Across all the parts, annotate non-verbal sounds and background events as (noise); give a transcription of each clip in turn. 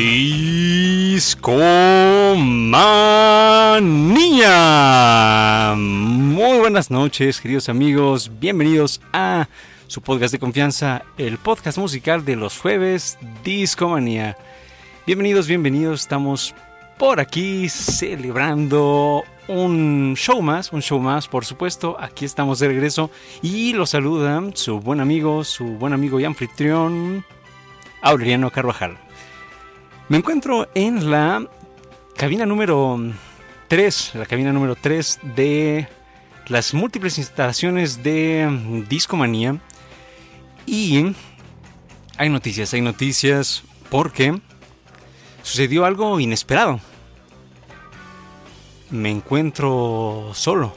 Discomanía. Muy buenas noches, queridos amigos. Bienvenidos a su podcast de confianza, el podcast musical de los jueves Discomanía. Bienvenidos, bienvenidos. Estamos por aquí celebrando un show más, un show más, por supuesto. Aquí estamos de regreso y los saluda su buen amigo, su buen amigo y anfitrión, Aureliano Carvajal. Me encuentro en la cabina número 3, la cabina número 3 de las múltiples instalaciones de Discomanía. Y hay noticias, hay noticias porque sucedió algo inesperado. Me encuentro solo.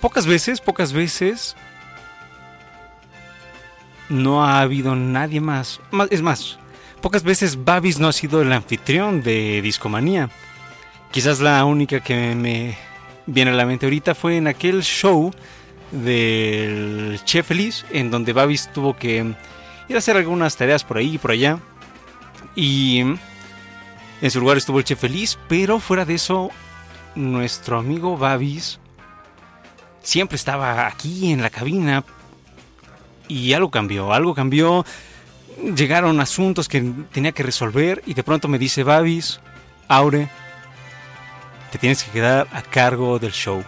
Pocas veces, pocas veces no ha habido nadie más. Es más, pocas veces Babis no ha sido el anfitrión de Discomanía. Quizás la única que me viene a la mente ahorita fue en aquel show del Chef Feliz, en donde Babis tuvo que ir a hacer algunas tareas por ahí y por allá. Y en su lugar estuvo el Chef Feliz, pero fuera de eso, nuestro amigo Babis siempre estaba aquí en la cabina y algo cambió, algo cambió. Llegaron asuntos que tenía que resolver y de pronto me dice Babis, Aure, te tienes que quedar a cargo del show.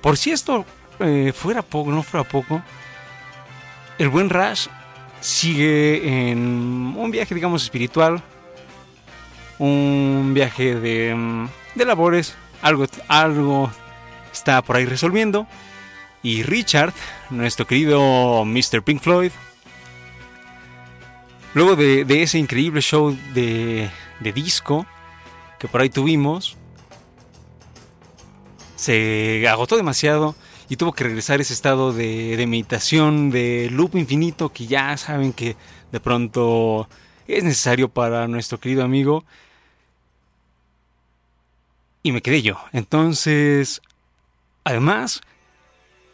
Por si esto eh, fuera poco, no fuera poco, el buen Rash sigue en un viaje, digamos, espiritual, un viaje de, de labores, algo, algo está por ahí resolviendo. Y Richard, nuestro querido Mr. Pink Floyd, luego de, ese increíble show de, disco que por ahí tuvimos, se agotó demasiado y tuvo que regresar a ese estado de, de, meditación, de loop infinito que ya saben que de pronto es necesario para nuestro querido amigo. Y me quedé yo. Entonces, además,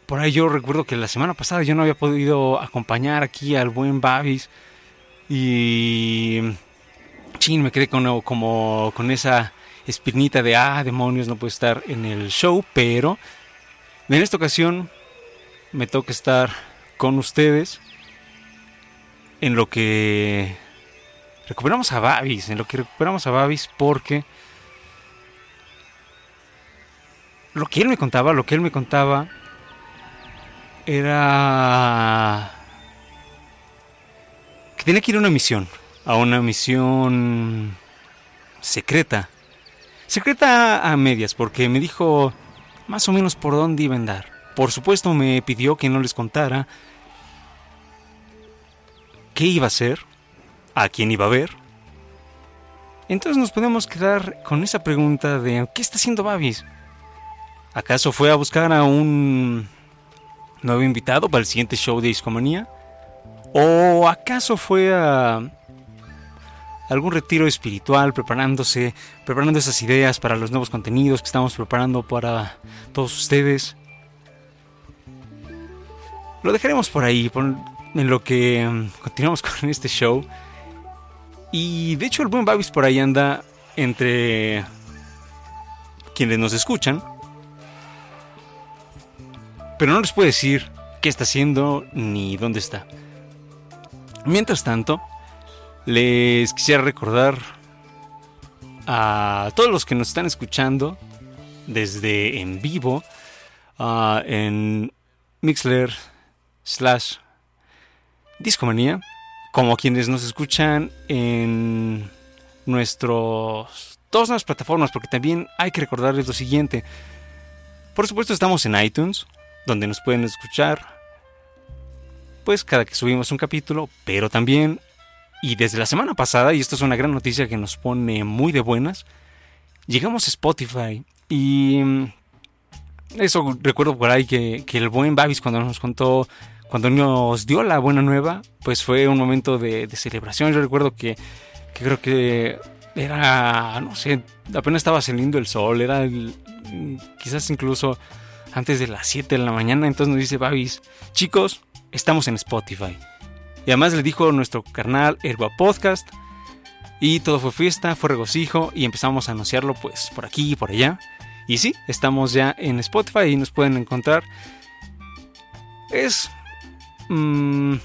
por ahí yo recuerdo que la semana pasada yo no había podido acompañar aquí al buen Babis. Y. Chin, me quedé con, como con esa espinita de, ah, demonios, no puedo estar en el show. Pero en esta ocasión me toca estar con ustedes en lo que recuperamos a Babis. En lo que recuperamos a Babis porque. Lo que él me contaba, lo que él me contaba era que tenía que ir a una misión, a una misión secreta. Secreta a medias, porque me dijo más o menos por dónde iba a andar. Por supuesto me pidió que no les contara qué iba a hacer, a quién iba a ver. Entonces nos podemos quedar con esa pregunta de ¿qué está haciendo Babis? ¿Acaso fue a buscar a un nuevo invitado para el siguiente show de Discomanía? ¿O acaso fue a algún retiro espiritual preparándose, preparando esas ideas para los nuevos contenidos que estamos preparando para todos ustedes? Lo dejaremos por ahí, en lo que mm, continuamos (laughs) con este show. Y de hecho el buen Babis por ahí anda entre quienes nos escuchan pero no les puedo decir qué está haciendo ni dónde está. Mientras tanto, les quisiera recordar a todos los que nos están escuchando desde en vivo ah, en Mixler slash Discomanía, como quienes nos escuchan en nuestros todas las plataformas, porque también hay que recordarles lo siguiente. Por supuesto estamos en iTunes, donde nos pueden escuchar pues cada que subimos un capítulo, pero también y desde la semana pasada, y esto es una gran noticia que nos pone muy de buenas, llegamos a Spotify y mm, eso recuerdo por ahí que, el buen Babis cuando nos contó, cuando nos dio la buena nueva, pues fue un momento de, celebración. Yo recuerdo que, creo que era, no sé, apenas estaba saliendo el sol, era quizás incluso antes de las 7 de la mañana. Entonces nos dice Babis, chicos, estamos en Spotify. Y además le dijo nuestro carnal Herba Podcast. Y todo fue fiesta, fue regocijo y empezamos a anunciarlo pues por aquí y por allá. Y sí, estamos ya en Spotify y nos pueden encontrar. Es mmm,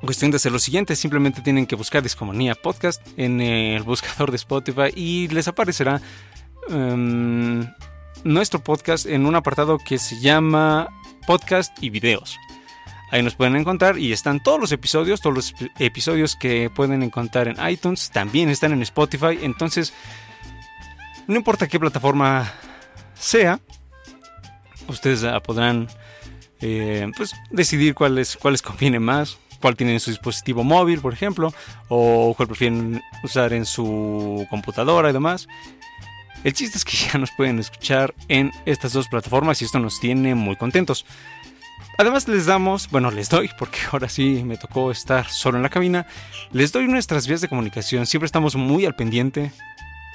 cuestión de hacer lo siguiente, simplemente tienen que buscar Discomanía Podcast en el buscador de Spotify y les aparecerá um, nuestro podcast en un apartado que se llama Podcast y Videos. Ahí nos pueden encontrar y están todos los episodios, todos los episodios que pueden encontrar en iTunes, también están en Spotify, entonces no importa qué plataforma sea, ustedes podrán eh, pues, decidir cuál les, cuál conviene más, cuál tienen en su dispositivo móvil, por ejemplo, o cuál prefieren usar en su computadora y demás. El chiste es que (laughs) ya nos pueden escuchar en estas dos plataformas y esto nos tiene muy contentos. Además les damos, bueno, les doy, (laughs) porque ahora sí me tocó estar solo en la cabina, les doy nuestras vías de comunicación. Siempre estamos muy al pendiente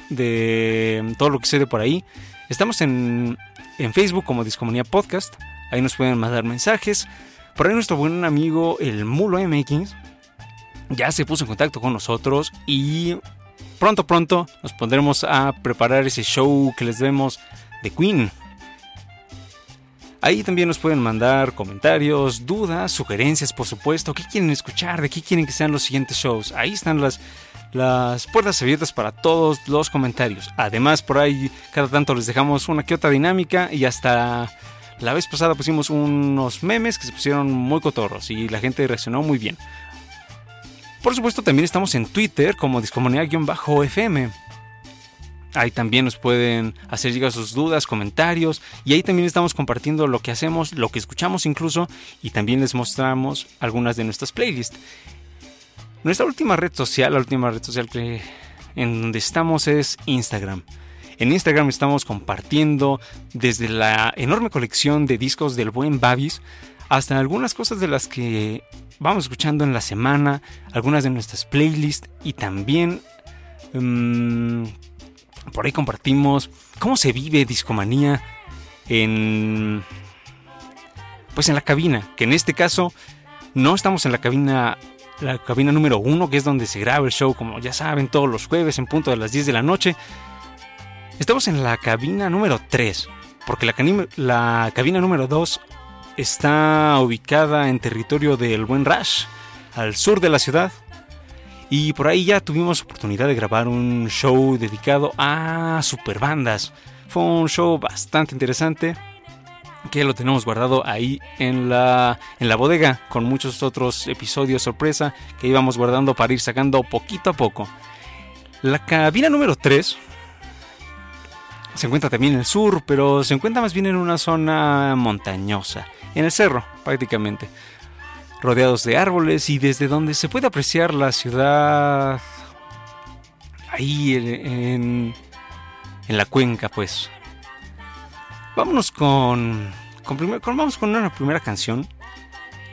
de todo lo que sucede por ahí. Estamos en, en Facebook como Discomunía Podcast. Ahí nos pueden mandar mensajes. Por ahí nuestro buen amigo el Mulo MX ya se puso en contacto con nosotros y pronto pronto nos pondremos a preparar ese show que les demos de Queen. Ahí también nos pueden mandar comentarios, dudas, sugerencias, por supuesto. ¿Qué quieren escuchar? ¿De qué quieren que sean los siguientes shows? Ahí están las, las puertas abiertas para todos los comentarios. Además, por ahí cada tanto les dejamos una que otra dinámica y hasta la vez pasada pusimos unos memes que se pusieron muy cotorros y la gente reaccionó muy bien. Por supuesto, también estamos en Twitter como Discomunidad-FM. Ahí también nos pueden hacer llegar sus dudas, comentarios y ahí también estamos compartiendo lo que hacemos, lo que escuchamos incluso y también les mostramos algunas de nuestras playlists. Nuestra última red social, la última red social que, en donde estamos es Instagram. En Instagram estamos compartiendo desde la enorme colección de discos del buen Babis hasta algunas cosas de las que vamos escuchando en la semana, algunas de nuestras playlists y también um, por ahí compartimos cómo se vive discomanía en pues en la cabina, que en este caso no estamos en la cabina la cabina número uno, que es donde se graba el show, como ya saben, todos los jueves en punto de las 10 de la noche. Estamos en la cabina número 3, porque la, la cabina número 2 está ubicada en territorio del Buen Rush, al sur de la ciudad, y por ahí ya tuvimos oportunidad de grabar un show dedicado a superbandas. Fue un show bastante interesante que lo tenemos guardado ahí en la, en la bodega con muchos otros episodios sorpresa que íbamos guardando para ir sacando poquito a poco. La cabina número 3 se encuentra también en el sur, pero se encuentra más bien en una zona montañosa, en el cerro prácticamente rodeados de árboles y desde donde se puede apreciar la ciudad ahí en, en la cuenca, pues. Vámonos con, con, vamos con una primera canción.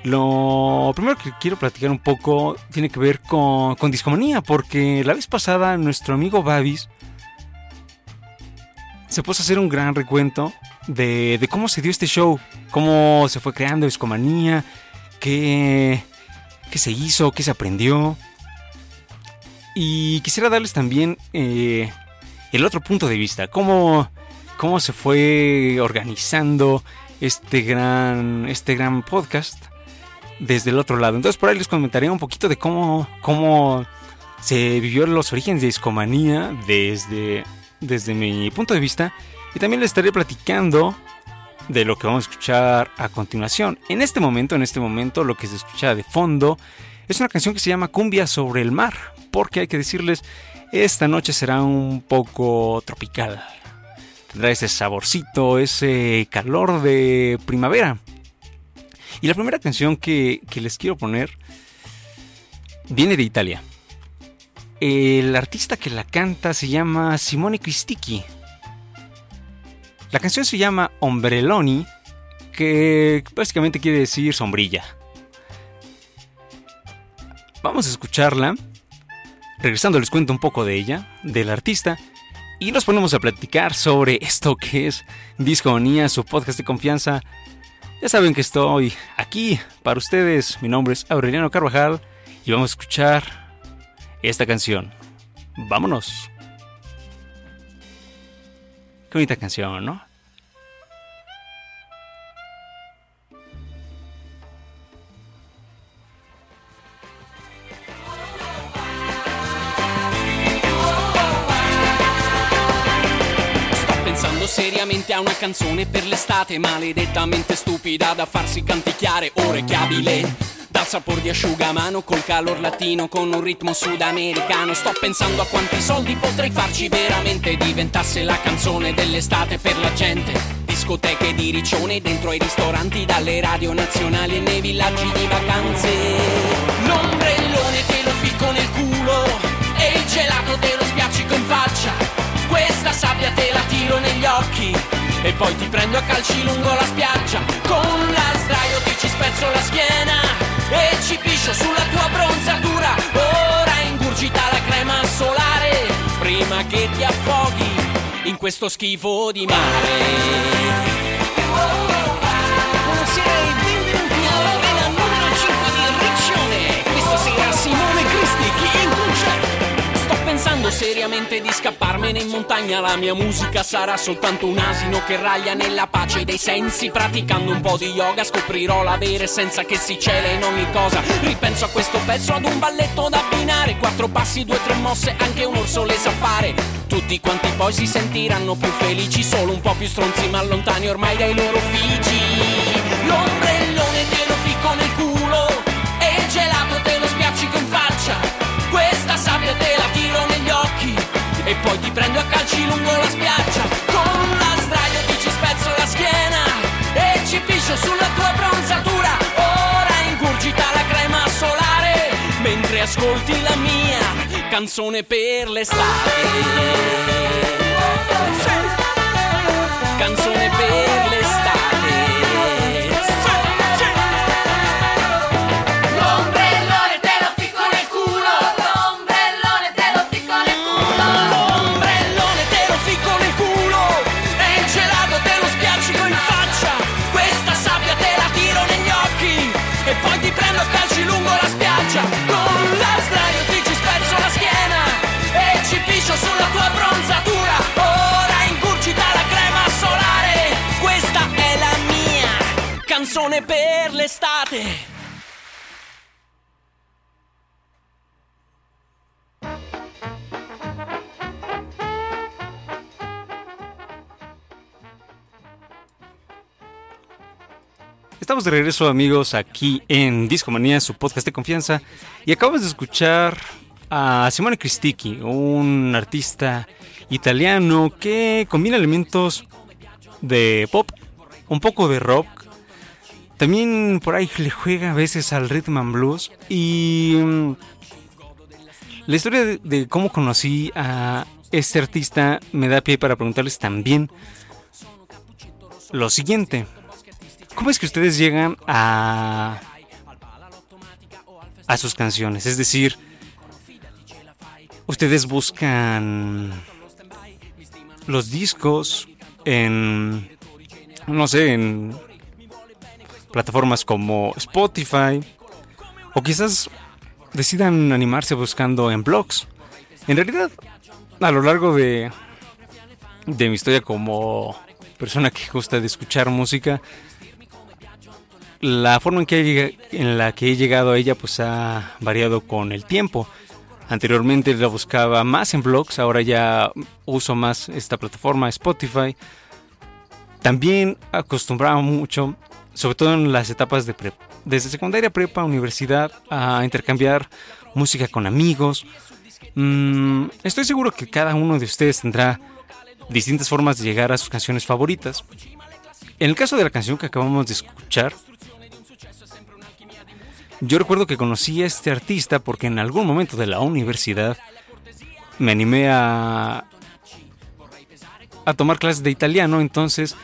Lo primero que quiero platicar un poco tiene que ver con, con discomanía, porque la vez pasada nuestro amigo Babis se puso a hacer un gran recuento de, de cómo se dio este show, cómo se fue creando discomanía, qué, se hizo, qué se aprendió. Y quisiera darles también eh, el otro punto de vista, cómo, cómo se fue organizando este gran, este gran podcast desde el otro lado. Entonces por ahí les comentaré un poquito de cómo, cómo se vivió los orígenes de Discomanía desde, desde mi punto de vista. Y también les estaré platicando de lo que vamos a escuchar a continuación. En este momento, en este momento, lo que se escucha de fondo es una canción que se llama Cumbia sobre el mar, porque hay que decirles, esta noche será un poco tropical. Tendrá ese saborcito, ese calor de primavera. Y la primera canción que, que les quiero poner viene de Italia. El artista que la canta se llama Simone Cristicchi la canción se llama Ombreloni, que básicamente quiere decir sombrilla. Vamos a escucharla. Regresando les cuento un poco de ella, del artista, y nos ponemos a platicar sobre esto que es Discomanía, su podcast de confianza, Ya saben que estoy aquí para ustedes. Mi nombre es Aureliano Carvajal y vamos a escuchar esta canción. Vámonos. Qué bonita canción, ¿no? Seriamente a una canzone per l'estate maledettamente stupida da farsi canticchiare orecchiabile. Dal sapore di asciugamano col calor latino con un ritmo sudamericano. Sto pensando a quanti soldi potrei farci veramente. Diventasse la canzone dell'estate per la gente. Discoteche di riccione dentro ai ristoranti dalle radio nazionali e nei villaggi di vacanze. L'ombrellone te lo ficco nel culo e il gelato te lo spiaccico in faccia. Questa sabbia te la tiro occhi e poi ti prendo a calci lungo la spiaggia con la sdraio ti ci spezzo la schiena. E ci piscio sulla tua bronzatura ora ingurgita la crema solare prima che ti affoghi in questo schifo di mare pensando seriamente di scapparmene in montagna. La mia musica sarà soltanto un asino che raglia nella pace dei sensi. Praticando un po' di yoga scoprirò l'avere senza che si cela in ogni cosa. Ripenso a questo pezzo ad un balletto da abbinare. Quattro passi, due, tre mosse, anche un orso le sa fare. Tutti quanti poi si sentiranno più felici Solo un po' più stronzi ma lontani ormai dai loro figi. L'ombrellone te lo ficco nel culo prendo a calci lungo la spiaggia. Con la sdraio ti ci spezzo la schiena e ci piscio sulla tua bronzatura. Ora ingurgita la crema solare mentre ascolti la mia canzone per l'estate. Canzone per l'estate. Per l'estate. Estamos de regreso amigos aquí en Discomanía, su podcast de confianza, y acabamos de escuchar a Simone Cristicchi, un artista italiano que combina elementos de pop, un poco de rock también por ahí le juega a veces al rhythm and blues. Y mm, la historia de, cómo conocí a este artista me da pie para preguntarles también lo siguiente. ¿Cómo es que ustedes llegan a, a sus canciones? Es decir, ustedes buscan los discos en, no sé, en plataformas como Spotify o quizás decidan animarse buscando en blogs. En realidad, a lo largo de, de mi historia como persona que gusta de escuchar música, la forma en, que, en la que he llegado a ella pues ha variado con el tiempo. Anteriormente la buscaba más en blogs, ahora ya uso más esta plataforma Spotify. También acostumbraba mucho sobre todo en las etapas de prepa, desde secundaria, prepa, universidad, a intercambiar música con amigos. Mm, estoy seguro que cada uno de ustedes tendrá distintas formas de llegar a sus canciones favoritas. En el caso de la canción que acabamos de escuchar, yo recuerdo que conocí a este artista porque en algún momento de la universidad me animé a, a tomar clases de italiano, entonces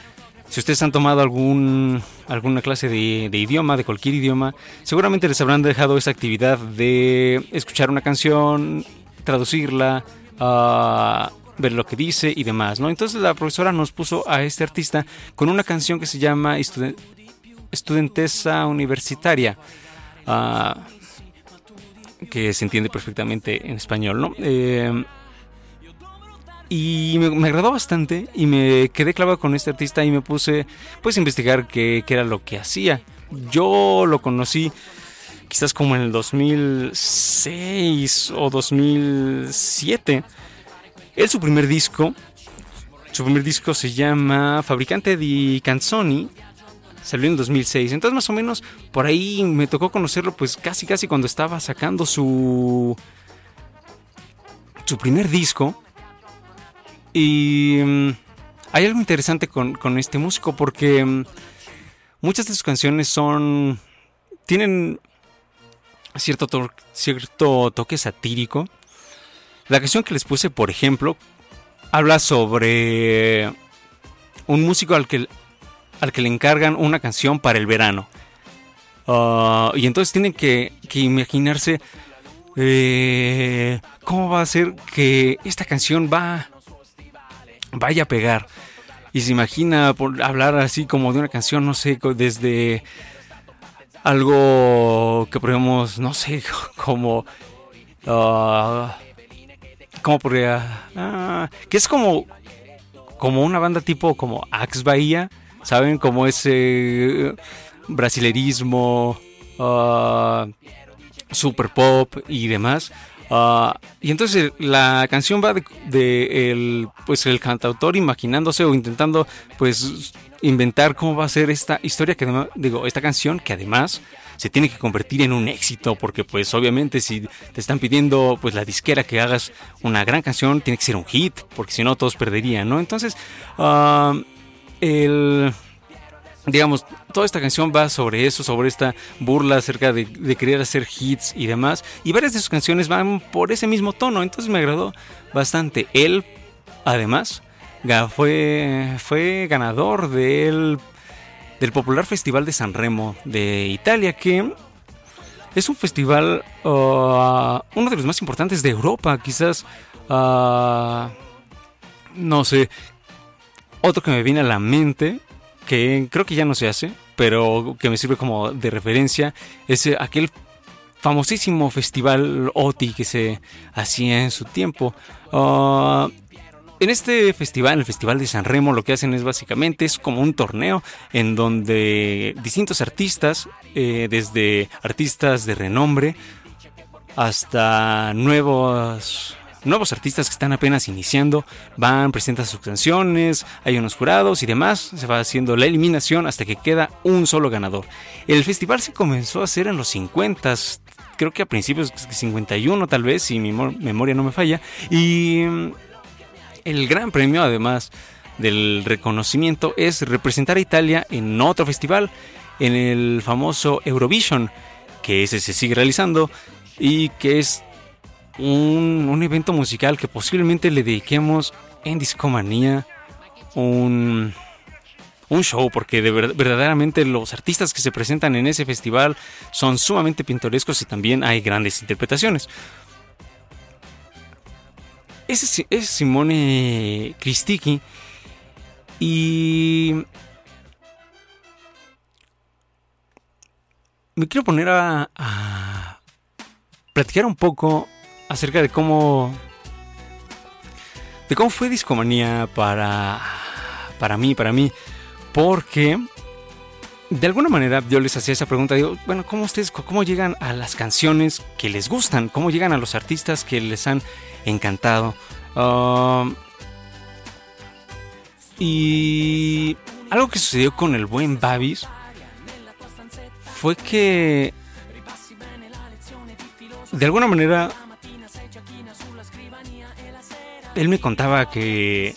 si ustedes han tomado algún, alguna clase de, idioma, de cualquier idioma, seguramente les habrán dejado esa actividad de escuchar una canción, traducirla, ah, ver lo que dice y demás, ¿no? Entonces la profesora nos puso a este artista con una canción que se llama Estudentesa Universitaria. Ah, que se entiende perfectamente en español, ¿no? Eh, y me, agradó bastante y me quedé clavado con este artista y me puse pues a investigar qué, qué, era lo que hacía. Yo lo conocí quizás como en el 2006 o 2007. Es su primer disco, su primer disco se llama Fabricante di Canzoni salió en 2006. Entonces más o menos por ahí me tocó conocerlo pues casi casi cuando estaba sacando su su primer disco. Y mm, hay algo interesante con, este músico porque mm, muchas de sus canciones son tienen cierto, cierto toque satírico. La canción que les puse, por ejemplo, habla sobre un músico al que al que le encargan una canción para el verano. Ah, y entonces tienen que, imaginarse eh, cómo va a ser que esta canción va vaya a pegar. Y se imagina por hablar así como de una canción, no sé, desde algo que podemos, no sé, (laughs) como... Uh, ¿Cómo podría...? Ah, que es como, como una banda tipo como Axe Bahía ¿saben? Como ese eh, brasilerismo, uh, super pop y demás. Uh, y entonces la canción va de, el, pues el cantautor imaginándose o intentando pues inventar cómo va a ser esta historia que digo esta canción que además se tiene que convertir en un éxito porque pues obviamente si te están pidiendo pues la disquera que hagas una gran canción tiene que ser un hit porque si no todos perderían no entonces uh, el digamos, toda esta canción va sobre eso, sobre esta burla acerca de, querer hacer hits y demás. Y varias de sus canciones van por ese mismo tono, entonces me agradó bastante. Él, además, fue, fue ganador del, del popular Festival de San Remo de Italia, que es un festival, uh, uno de los más importantes de Europa, quizás, uh, no sé, otro que me viene a la mente, que creo que ya no se hace, pero que me sirve como de referencia, es aquel famosísimo festival OTI que se hacía en su tiempo. Ah, en este festival, el Festival de San Remo, lo que hacen es básicamente es como un torneo en donde distintos artistas, eh, desde artistas de renombre hasta nuevos nuevos artistas que están apenas iniciando, van, presentan sus canciones, hay unos jurados y demás, se va haciendo la eliminación hasta que queda un solo ganador. El festival se comenzó a hacer en los 50, creo que a principios de 51 tal vez, si mi memoria no me falla, y mm, el gran premio además del reconocimiento es representar a Italia en otro festival, en el famoso Eurovision, que ese se sigue realizando y que es un, evento musical que posiblemente le dediquemos en Discomanía un, un show, porque de verdaderamente los artistas que se presentan en ese festival son sumamente pintorescos y también hay grandes interpretaciones. Ese es Simone Cristicchi y me quiero poner a, a platicar un poco acerca de cómo de cómo fue Discomanía para para mí, para mí, porque de alguna manera yo les hacía esa pregunta, digo, bueno, ¿cómo ustedes cómo llegan a las canciones que les gustan? ¿Cómo llegan a los artistas que les han encantado? Y algo que sucedió con el buen Babis fue que de alguna manera él me contaba que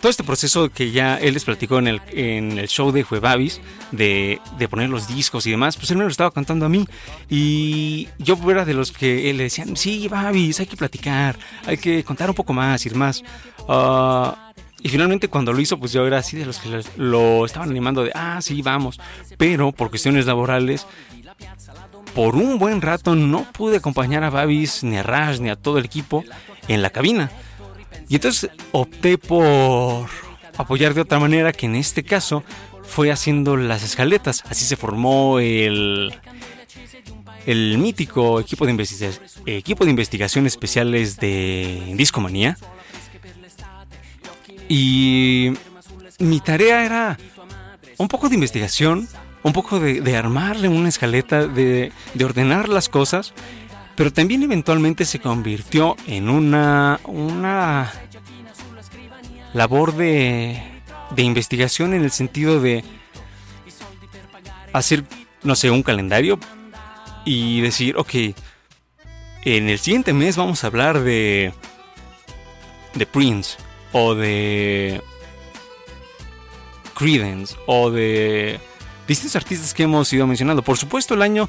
todo este proceso que ya él les platicó en el, en el show de Juevavis, de, de poner los discos y demás, pues él me lo estaba contando a mí. Y yo era de los que él le decían, sí, Babis, hay que platicar, hay que contar un poco más y demás. Ah, y finalmente cuando lo hizo, pues yo era así de los que lo estaban animando de, ah, sí, vamos. Pero por cuestiones laborales, por un buen rato no pude acompañar a Babis, ni a Rash, ni a todo el equipo en la cabina. Y entonces opté por apoyar de otra manera que en este caso fue haciendo las escaletas. Así se formó el, el mítico equipo de, equipo de investigación especiales de Discomanía. Y mi tarea era un poco de investigación, un poco de, armarle una escaleta, de, de, ordenar las cosas, pero también eventualmente se convirtió en una, una labor de, de investigación en el sentido de hacer, no sé, un calendario y decir, ok, en el siguiente mes vamos a hablar de, de Prince o de Credence o de distintos artistas que hemos ido mencionando. Por supuesto, el año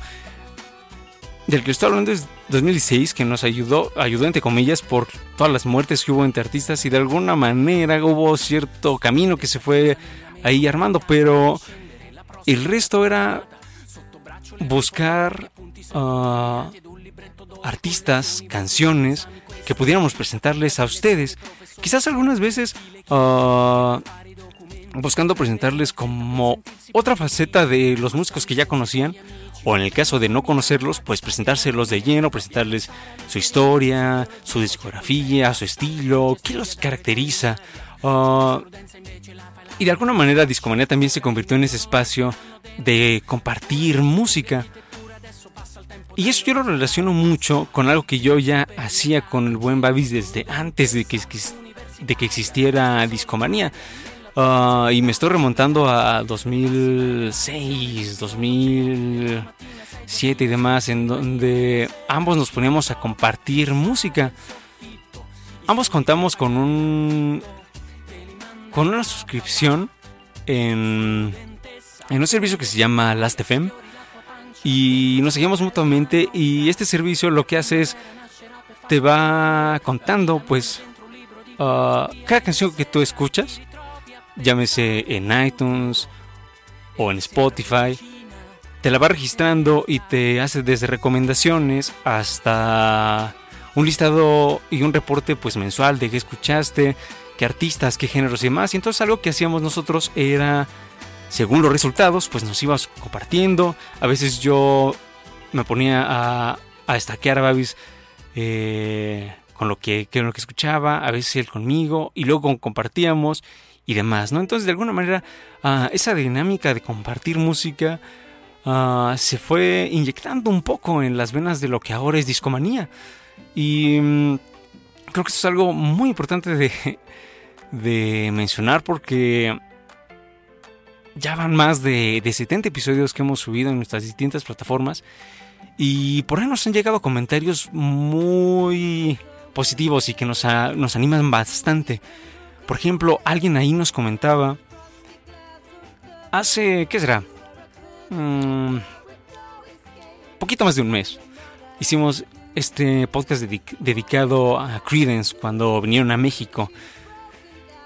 del que estoy hablando es 2016, que nos ayudó, ayudó entre comillas por todas las muertes que hubo entre artistas y de alguna manera hubo cierto camino que se fue ahí armando, pero el resto era buscar ah, artistas, canciones que pudiéramos presentarles a ustedes. Quizás algunas veces uh, buscando presentarles como otra faceta de los músicos que ya conocían, o en el caso de no conocerlos, pues presentárselos de lleno, presentarles su historia, su discografía, su estilo, qué los caracteriza. Ah, y de alguna manera Discomanía también se convirtió en ese espacio de compartir música. Y eso yo lo relaciono mucho con algo que yo ya hacía con el buen Babis desde antes de que, de que existiera Discomanía. Ah, y me estoy remontando a 2006, 2007 y demás, en donde ambos nos poníamos a compartir música. Ambos contamos con un con una suscripción en, en un servicio que se llama Last.fm y nos seguimos mutuamente y este servicio lo que hace es te va contando pues ah, cada canción que tú escuchas llámese en iTunes o en Spotify, te la va registrando y te hace desde recomendaciones hasta un listado y un reporte pues mensual de qué escuchaste, qué artistas, qué géneros y demás. Y entonces algo que hacíamos nosotros era, según los resultados, pues nos ibas compartiendo. A veces yo me ponía a, a estaquear a Babis eh, con lo que, lo que escuchaba, a veces él conmigo, y luego compartíamos y demás, ¿no? Entonces, de alguna manera, ah, esa dinámica de compartir música ah, se fue inyectando un poco en las venas de lo que ahora es discomanía. Y mm, creo que eso es algo muy importante de, de mencionar porque ya van más de, de 70 episodios que hemos subido en nuestras distintas plataformas. Y por ahí nos han llegado comentarios muy positivos y que nos, nos animan bastante. Por ejemplo, alguien ahí nos comentaba, hace, ¿qué será? Un mm, poquito más de un mes, hicimos este podcast dedicado a Credence cuando vinieron a México.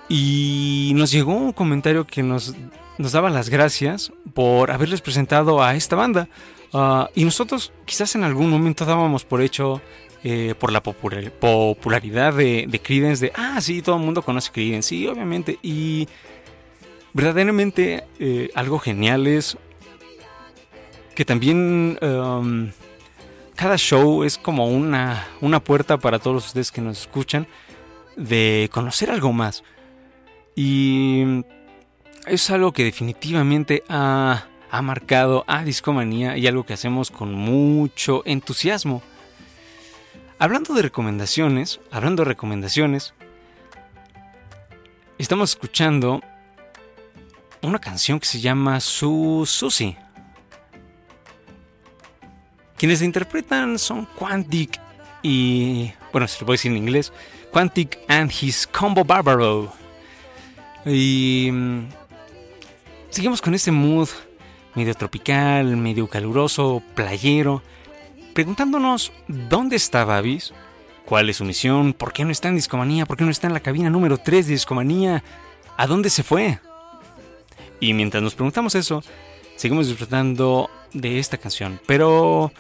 Y nos llegó un comentario que nos, nos daba las gracias por haberles presentado a esta banda. Ah, y nosotros quizás en algún momento dábamos por hecho eh, por la popularidad de, de Creedence, de, ah, sí, todo el mundo conoce Creedence, sí, obviamente, y verdaderamente eh, algo genial es que también um, cada show es como una, una puerta para todos ustedes que nos escuchan de conocer algo más. Y es algo que definitivamente ha, ha marcado a Discomanía y algo que hacemos con mucho entusiasmo. Hablando de recomendaciones, hablando de recomendaciones, estamos escuchando una canción que se llama Su Susi. Quienes la interpretan son Quantic y, bueno, se lo voy a decir en inglés, Quantic and his Combo Barbaro. Y mm, seguimos con ese mood medio tropical, medio caluroso, playero preguntándonos dónde está Babis, cuál es su misión, por qué no está en Discomanía, por qué no está en la cabina número 3 de Discomanía, a dónde se fue. Y mientras nos preguntamos eso, seguimos disfrutando de esta canción. Pero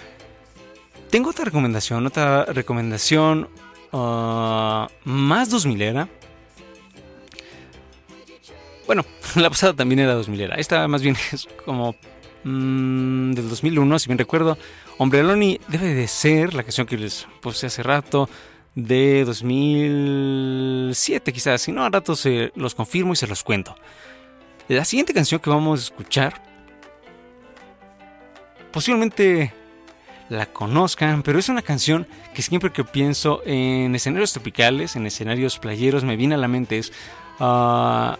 tengo otra recomendación, otra recomendación uh, más 2000 era. Bueno, (laughs) la pasada también era 2000 era. Esta más bien (laughs) es como mmm, del 2001, si bien recuerdo. Ombreloni debe de ser la canción que les puse hace rato de 2007 quizás. Si no, a rato se los confirmo y se los cuento. La siguiente canción que vamos a escuchar posiblemente la conozcan, pero es una canción que siempre que pienso en escenarios tropicales, en escenarios playeros, me viene a la mente es... Uh,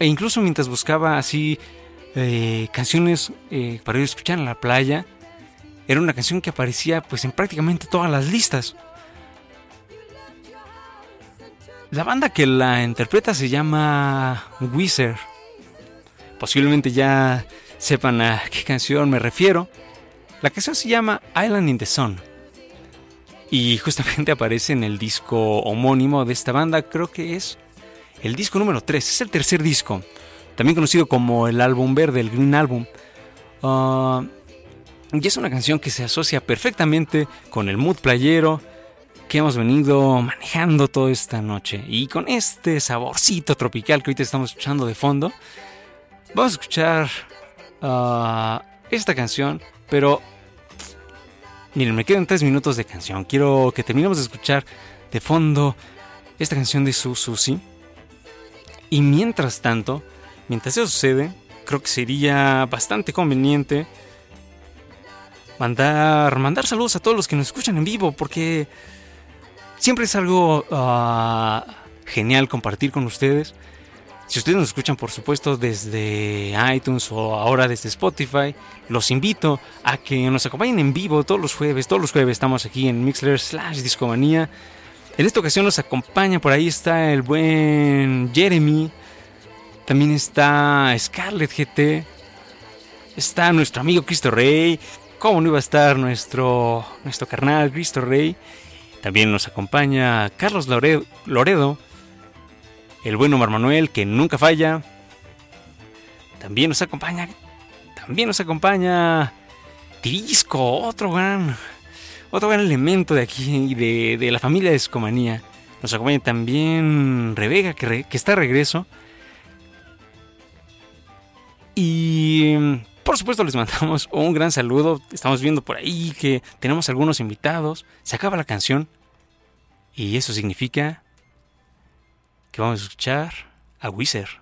e incluso mientras buscaba así eh, canciones eh, para ir a escuchar en la playa, era una canción que aparecía pues en prácticamente todas las listas. La banda que la interpreta se llama Wizard. Posiblemente ya sepan a qué canción me refiero. La canción se llama Island in the Sun. Y justamente (laughs) aparece en el disco homónimo de esta banda, creo que es el disco número 3, es el tercer disco, también conocido como el álbum verde, el Green Album. Ah, y es una canción que se asocia perfectamente con el mood playero que hemos venido manejando toda esta noche. Y con este saborcito tropical que ahorita estamos escuchando de fondo, vamos a escuchar ah, esta canción, pero Miren, me quedan tres minutos de canción. Quiero que terminemos de escuchar de fondo esta canción de Su Susi. Y mientras tanto, mientras eso sucede, creo que sería bastante conveniente mandar, mandar saludos a todos los que nos escuchan en vivo, porque siempre es algo ah, genial compartir con ustedes. Si ustedes nos escuchan, por supuesto, desde iTunes o ahora desde Spotify, los invito a que nos acompañen en vivo todos los jueves. Todos los jueves estamos aquí en Mixler slash Discomanía. En esta ocasión nos acompaña, por ahí está el buen Jeremy. También está Scarlett GT. Está nuestro amigo Cristo Rey. ¿Cómo no iba a estar nuestro, nuestro carnal Cristo Rey? También nos acompaña Carlos Loredo el buen Omar Manuel, que nunca falla. También nos acompaña. También nos acompaña. Tirisco, otro gran. Otro gran elemento de aquí, de, de la familia de Escomanía. Nos acompaña también Rebeca, que, que está de regreso. Y por supuesto les mandamos un gran saludo. Estamos viendo por ahí que tenemos algunos invitados. Se acaba la canción. Y eso significa que vamos a escuchar a Wizard.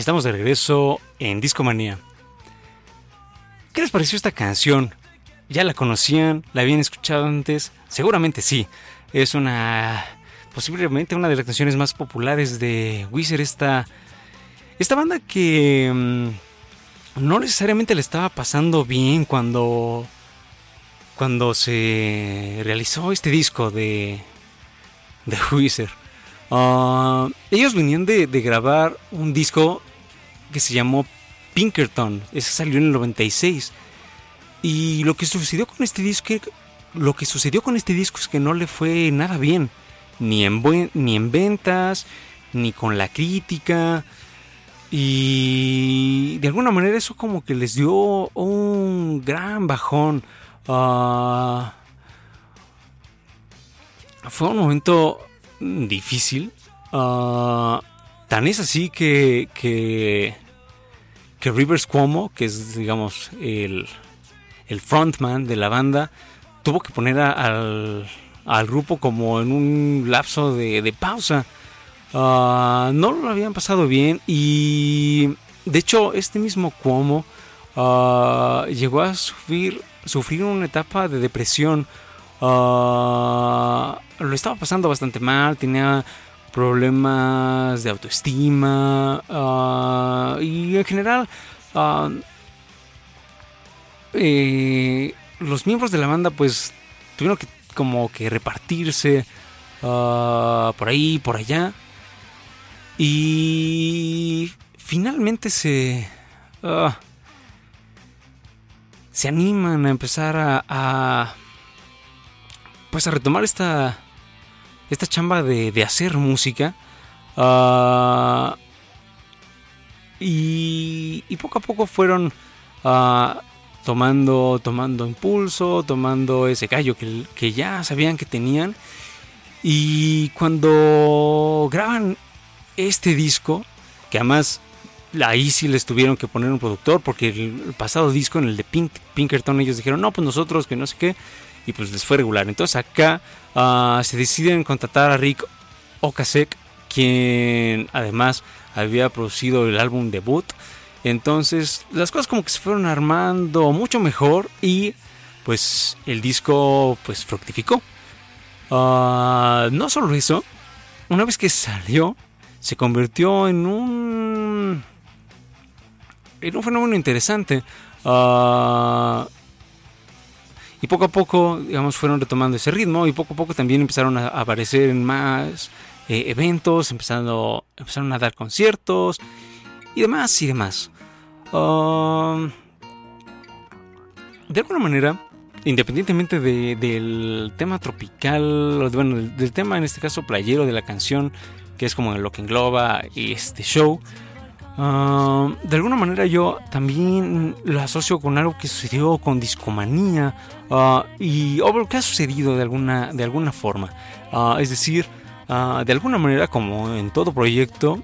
Estamos de regreso en Discomanía. ¿Qué les pareció esta canción? ¿Ya la conocían? ¿La habían escuchado antes? Seguramente sí. Es una. posiblemente una de las canciones más populares de Wizard. Esta. Esta banda que. Mm, no necesariamente le estaba pasando bien cuando. cuando se realizó este disco de. de Wizard. Ah, ellos venían de, grabar un disco que se llamó Pinkerton. Ese salió en el 96. Y lo que sucedió con este disco, lo que sucedió con este disco es que no le fue nada bien, ni en ni en ventas, ni con la crítica. Y de alguna manera eso como que les dio un gran bajón. Ah, fue un momento difícil. Ah, tan es así que, que, que, Rivers Cuomo, que es, digamos, el, el frontman de la banda, tuvo que poner al, al, grupo como en un lapso de, pausa. Ah, no lo habían pasado bien y de hecho este mismo Cuomo ah, llegó a sufrir, sufrir una etapa de depresión Ah, lo estaba pasando bastante mal, tenía problemas de autoestima ah, y en general ah, eh, los miembros de la banda pues tuvieron que como que repartirse por ahí, por allá y finalmente se se animan a empezar a pues a retomar esta, esta chamba de, hacer música. Ah, y, poco a poco fueron ah, tomando, tomando impulso, tomando ese gallo que, que, ya sabían que tenían. Y cuando graban este disco, que además ahí sí les tuvieron que poner un productor, porque el, pasado disco, en el de Pink, Pinkerton, ellos dijeron, no, pues nosotros que no sé qué y pues les fue regular. Entonces acá ah, se deciden contratar a Rick Okasek, quien además había producido el álbum debut. Entonces las cosas como que se fueron armando mucho mejor y pues el disco pues fructificó. Ah, no solo eso, una vez que salió se convirtió en un en un fenómeno interesante. Uh, y poco a poco, digamos, fueron retomando ese ritmo y poco a poco también empezaron a aparecer en más eh, eventos, empezando, empezaron a dar conciertos y demás y demás. Um, de alguna manera, independientemente del tema tropical, bueno, del, tema en este caso playero de la canción, que es como lo que engloba este show, Ah, de alguna manera yo también lo asocio con algo que sucedió con discomanía uh, y o que ha sucedido de alguna, de alguna forma. Ah, es decir, de alguna manera como en todo proyecto,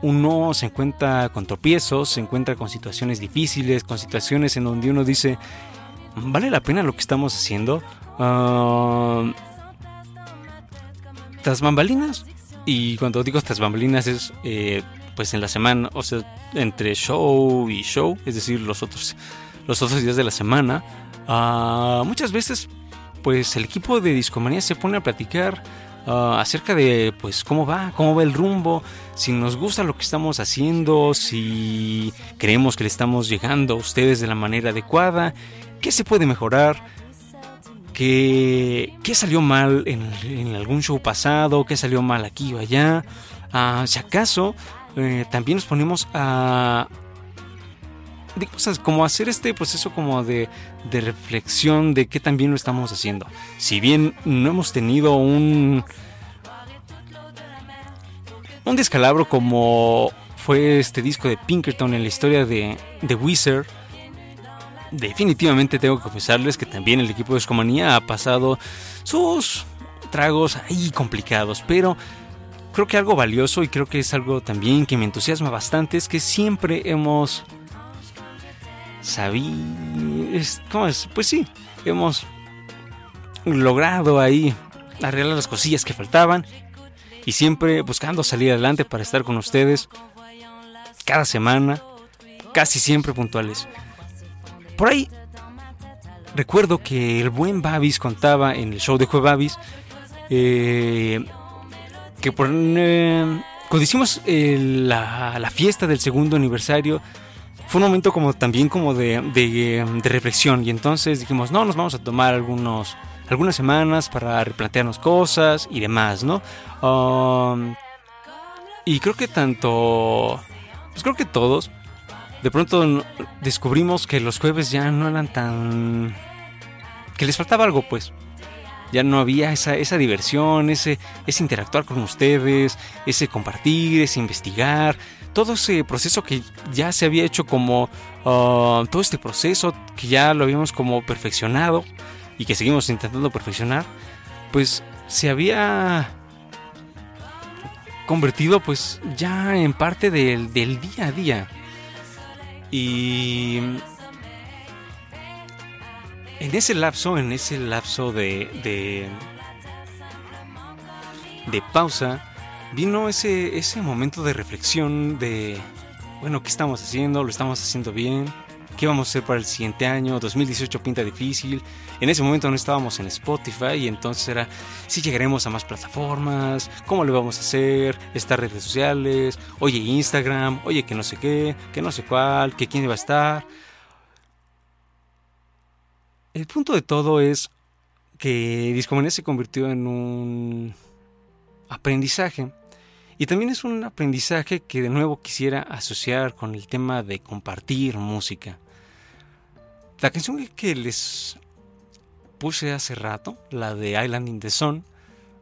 uno se encuentra con tropiezos, se encuentra con situaciones difíciles, con situaciones en donde uno dice, ¿vale la pena lo que estamos haciendo? tras bambalinas. Y cuando digo tras bambalinas es... Eh, pues en la semana, o sea, entre show y show, es decir, los otros, los otros días de la semana, ah, muchas veces pues el equipo de Discomanía se pone a platicar ah, acerca de pues cómo va, cómo va el rumbo, si nos gusta lo que estamos haciendo, si creemos que le estamos llegando a ustedes de la manera adecuada, qué se puede mejorar. ¿Qué, qué salió mal en, algún show pasado? ¿Qué salió mal aquí o allá? Ah, si acaso eh, también nos ponemos a de cosas como hacer este proceso como de, de reflexión de qué también lo estamos haciendo. Si bien no hemos tenido un un descalabro como fue este disco de Pinkerton en la historia de, de Wizard, definitivamente tengo que confesarles que también el equipo de Escomanía ha pasado sus tragos ahí complicados, pero creo que algo valioso y creo que es algo también que me entusiasma bastante es que siempre hemos sabido, ¿cómo es? Pues sí, hemos logrado ahí arreglar las cosillas que faltaban y siempre buscando salir adelante para estar con ustedes. cada semana, casi siempre puntuales. Por ahí recuerdo que el buen Babis contaba en el show de Jue Babis eh, que por, eh, cuando hicimos la, la, fiesta del segundo aniversario fue un momento como también como de, de, reflexión. Y entonces dijimos no nos vamos a tomar algunos algunas semanas para replantearnos cosas y demás no um, y creo que tanto pues creo que todos de pronto descubrimos que los jueves ya no eran tan... que les faltaba algo pues. Ya no había esa, esa diversión, ese, ese interactuar con ustedes, ese compartir, ese investigar, todo ese proceso que ya se había hecho como... Uh, todo este proceso que ya lo habíamos como perfeccionado y que seguimos intentando perfeccionar, pues se había convertido pues ya en parte del, del día a día. Y en ese lapso, en ese lapso de, de pausa, vino ese, ese momento de reflexión de, bueno, ¿qué estamos haciendo? ¿Lo estamos haciendo bien? ¿Qué vamos a hacer para el siguiente año? 2018 pinta difícil. En ese momento no estábamos en Spotify y entonces era si llegaremos a más plataformas, cómo lo vamos a hacer, estas redes sociales, oye Instagram, oye que no sé qué, que no sé cuál, que quién va a estar. El punto de todo es que Discomanía se convirtió en un aprendizaje y también es un aprendizaje que de nuevo quisiera asociar con el tema de compartir música. La canción que les puse hace rato, la de Island in the Sun,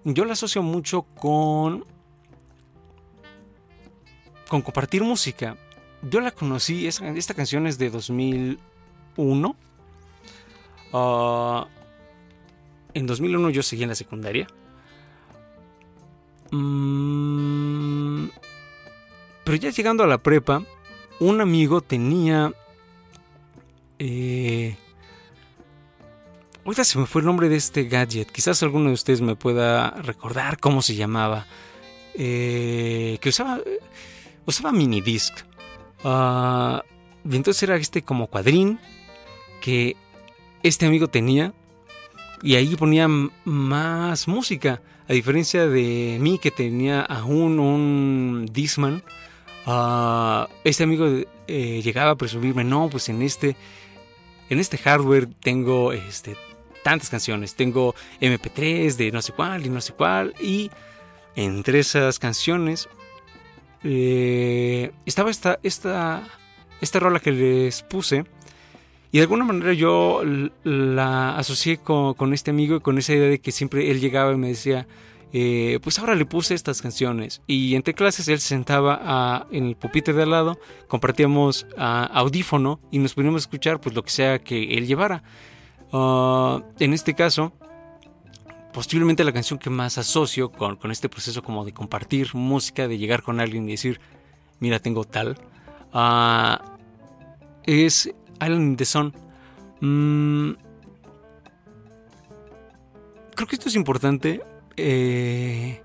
yo la asocio mucho con con compartir música. Yo la conocí, esta canción es de 2001. Ah, en 2001 yo seguí en la secundaria. Mm, pero ya llegando a la prepa, un amigo tenía eh, se me fue el nombre de este gadget. Quizás alguno de ustedes me pueda recordar cómo se llamaba. Eh, que usaba, usaba mini disc. Ah, y entonces era este como cuadrín que este amigo tenía. Y ahí ponía más música. A diferencia de mí que tenía aún un Discman. Uh, este amigo eh, llegaba a presumirme, no, pues en este en este hardware tengo este, tantas canciones, tengo MP3 de no sé cuál y no sé cuál, y entre esas canciones eh, estaba esta, esta, esta rola que les puse. Y de alguna manera yo la asocié con, con, este amigo y con esa idea de que siempre él llegaba y me decía, eh, pues ahora le puse estas canciones. Y entre clases él se sentaba en el pupitre de al lado, compartíamos audífono y nos poníamos a escuchar pues lo que sea que él llevara. Ah, en este caso, posiblemente la canción que más asocio con, este proceso como de compartir música, de llegar con alguien y decir, mira, tengo tal, ah, es Island in the. Mm, creo que esto es importante eh,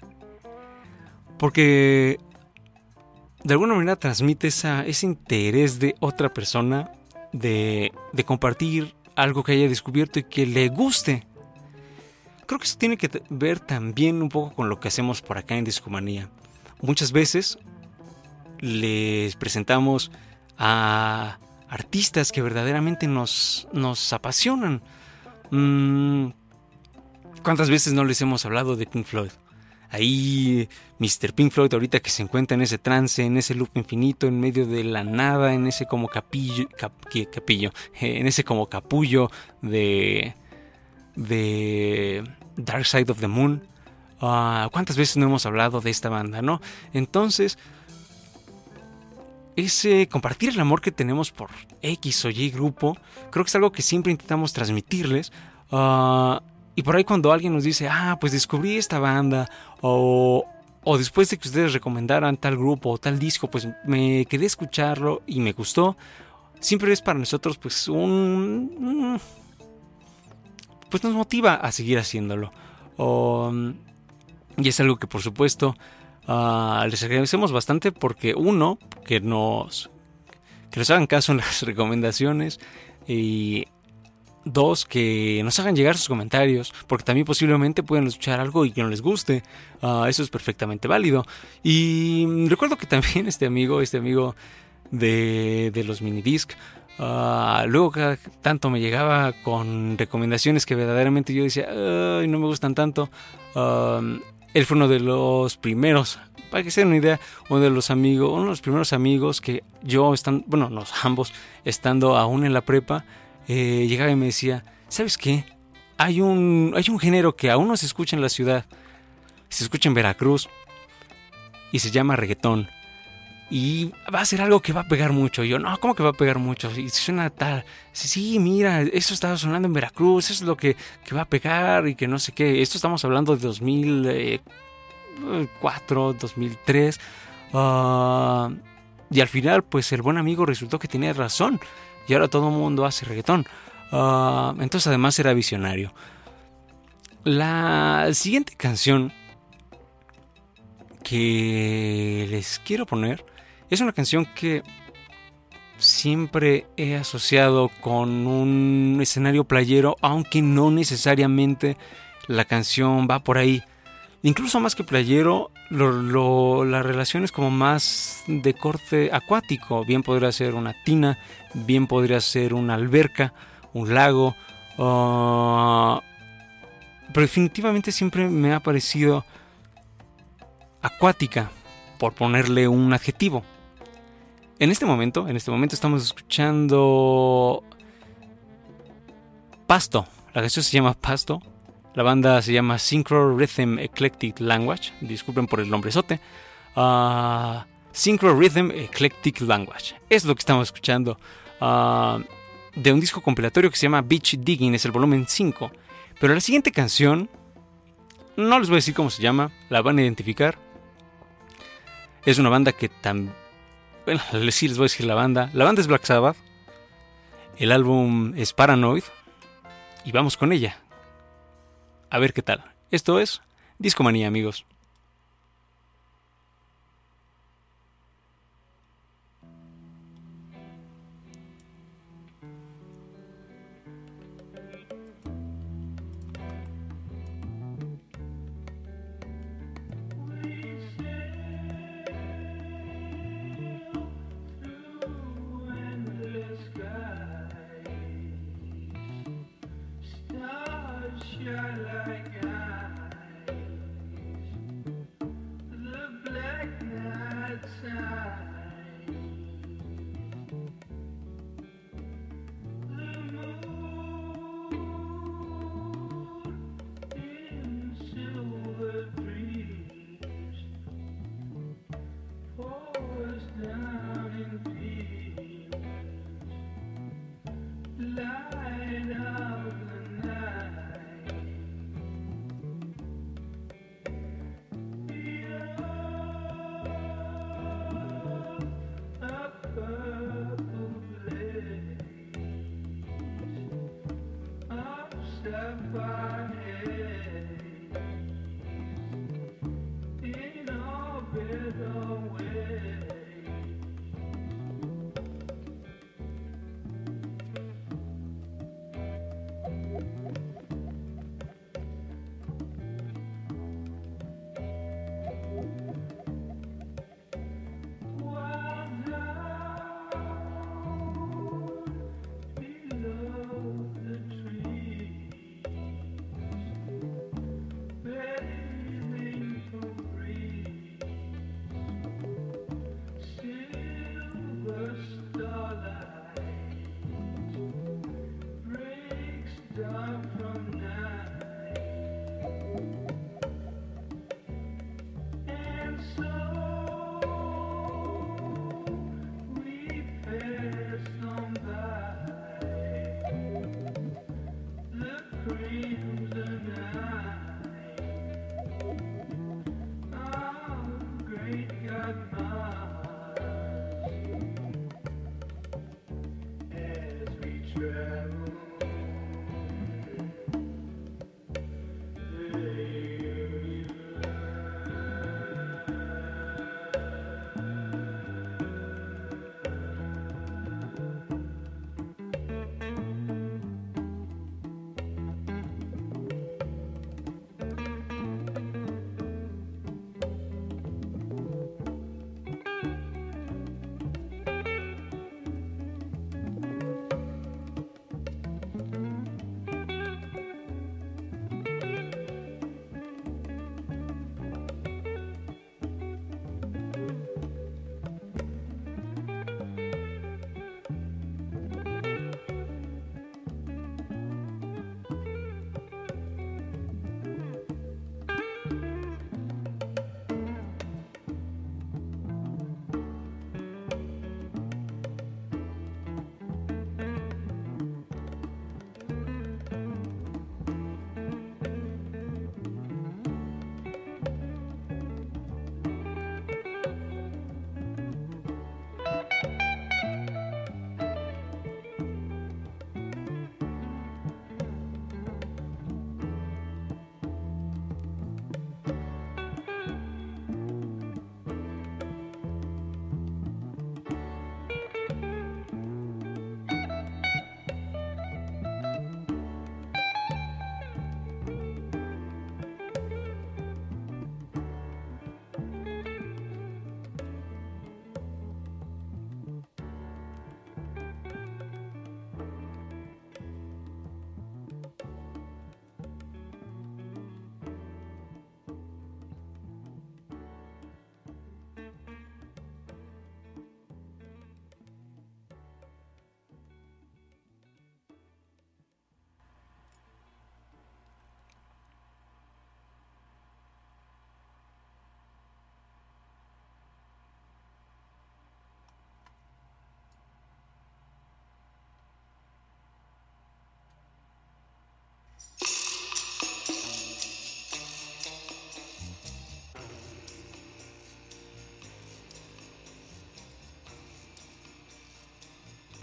porque de alguna manera transmite ese interés de otra persona de, de compartir algo que haya descubierto y que le guste. Creo que eso tiene que ver también un poco con lo que hacemos por acá en Discomanía. Muchas veces les presentamos a artistas que verdaderamente nos, nos apasionan. Mm, ¿Cuántas veces no les hemos hablado de Pink Floyd? Ahí Mr. Pink Floyd ahorita que se encuentra en ese trance, en ese loop infinito, en medio de la nada, en ese como capillo, capillo, en ese como capullo de, de Dark Side of the Moon. Ah, ¿Cuántas veces no hemos hablado de esta banda, no? Entonces, ese compartir el amor que tenemos por X o Y grupo, creo que es algo que siempre intentamos transmitirles. Uh, y por ahí cuando alguien nos dice, ah, pues descubrí esta banda, o, o después de que ustedes recomendaran tal grupo o tal disco, pues me quedé a escucharlo y me gustó, siempre es para nosotros pues un... pues nos motiva a seguir haciéndolo. y es algo que por supuesto Ah, les agradecemos bastante porque uno, que nos, que nos hagan caso en las (laughs) recomendaciones y dos, que nos hagan llegar sus comentarios, porque también posiblemente pueden escuchar algo y que no les guste. Ah, eso es perfectamente válido. Y recuerdo que también este amigo, este amigo de, de los minidisc, uh, luego cada tanto me llegaba con recomendaciones que verdaderamente yo decía, no me gustan tanto. Él fue uno de los primeros para que se den una idea, uno de los amigos, uno de los primeros amigos que yo, están, bueno, nos ambos, estando aún en la prepa, eh, llegaba y me decía, ¿sabes qué? Hay un, hay un género que aún no se escucha en la ciudad, se escucha en Veracruz y se llama reggaetón. Y va a ser algo que va a pegar mucho. Yo, no, ¿cómo que va a pegar mucho? Y suena tal. Sí, mira, eso estaba sonando en Veracruz, eso es lo que, que, va a pegar y que no sé qué. Esto estamos hablando de 2004, 2003. Uh, y al final, pues el buen amigo resultó que tenía razón y ahora todo mundo hace reggaetón. Ah, entonces además era visionario. La siguiente canción que les quiero poner es una canción que siempre he asociado con un escenario playero, aunque no necesariamente la canción va por ahí. Incluso más que playero, la relación es como más de corte acuático. Bien podría ser una tina, bien podría ser una alberca, un lago. Ah, pero definitivamente siempre me ha parecido acuática, por ponerle un adjetivo. En este momento, en este momento estamos escuchando Pasto. La canción se llama Pasto la banda se llama Synchro Rhythm Eclectic Language. Disculpen por el nombrezote. Uh, Synchro Rhythm Eclectic Language. Es lo que estamos escuchando. Ah, de un disco compilatorio que se llama Beach Digging. Es el volumen 5. Pero la siguiente canción. No les voy a decir cómo se llama. La van a identificar. Es una banda que también... Bueno, (laughs) sí les voy a decir la banda. La banda es Black Sabbath. El álbum es Paranoid. Y vamos con ella. A ver qué tal. Esto es Discomanía, amigos.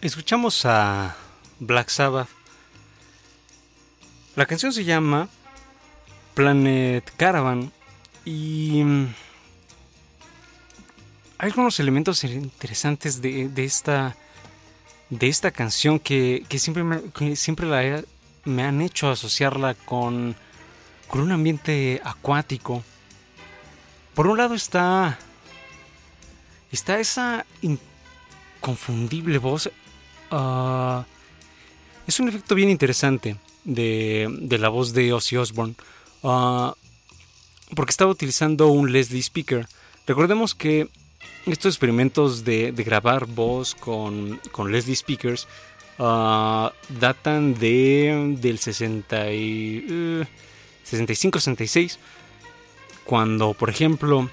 Escuchamos a Black Sabbath. La canción se llama Planet Caravan y mm, hay algunos elementos interesantes de, esta de esta canción que, siempre, me, siempre la me han hecho asociarla con, con un ambiente acuático. Por un lado está está esa inconfundible voz Ah, es un efecto bien interesante de, la voz de Ozzy Osbourne. Ah, porque estaba utilizando un Leslie Speaker. Recordemos que estos experimentos de, grabar voz con, Leslie Speakers uh, datan de, del 60 65-66. Cuando, por ejemplo,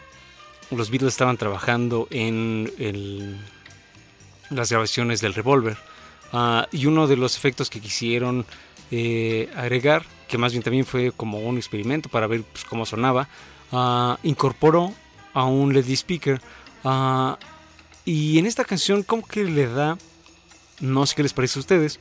los Beatles estaban trabajando en las grabaciones del revólver. Ah, y uno de los efectos que quisieron eh, agregar, que más bien también fue como un experimento para ver pues, cómo sonaba, uh, incorporó a un LED speaker. Ah, y en esta canción como que le da, no sé qué les parece a ustedes,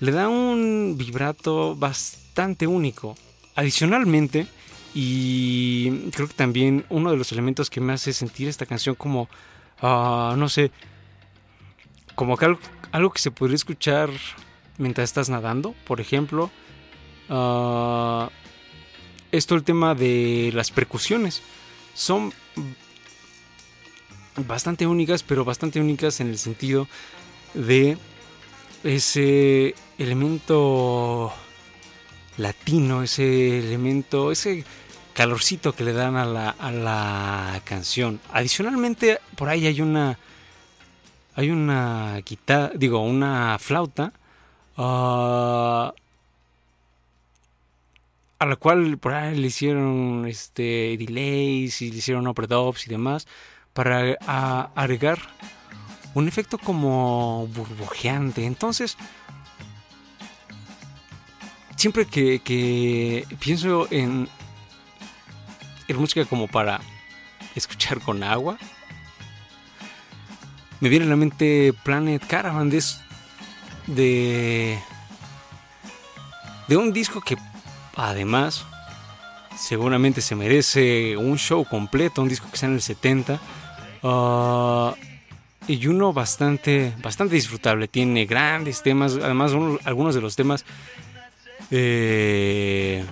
le da un vibrato bastante único. Adicionalmente, y creo que también uno de los elementos que me hace sentir esta canción como, no sé, como que algo, que se podría escuchar mientras estás nadando, por ejemplo. Uh, esto el tema de las percusiones. Son bastante únicas, pero bastante únicas en el sentido de ese elemento latino, ese elemento, ese calorcito que le dan a la, a la canción. Adicionalmente, por ahí hay una hay una guitarra, digo, una flauta ah, a la cual por ahí le hicieron este delays y le hicieron overdubs y demás para agregar un efecto como burbujeante. Entonces, siempre que, que pienso en, en música como para escuchar con agua, me viene a la mente Planet Caravan de, de, un disco que además seguramente se merece un show completo, un disco que está en el 70 ah, y uno bastante, bastante disfrutable, tiene grandes temas, además algunos de los temas eh,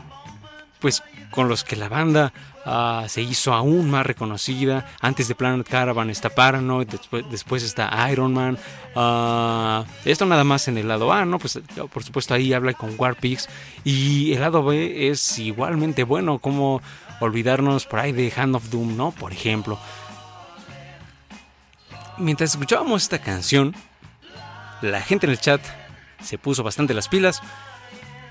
pues con los que la banda Ah, se hizo aún más reconocida. Antes de Planet Caravan está Paranoid, después, está Iron Man. Ah, esto nada más en el lado A, ¿no? Pues por supuesto ahí habla con Warpix. Y el lado B es igualmente bueno, como olvidarnos por ahí de Hand of Doom, ¿no? Por ejemplo. Mientras escuchábamos esta canción, la gente en el chat se puso bastante las pilas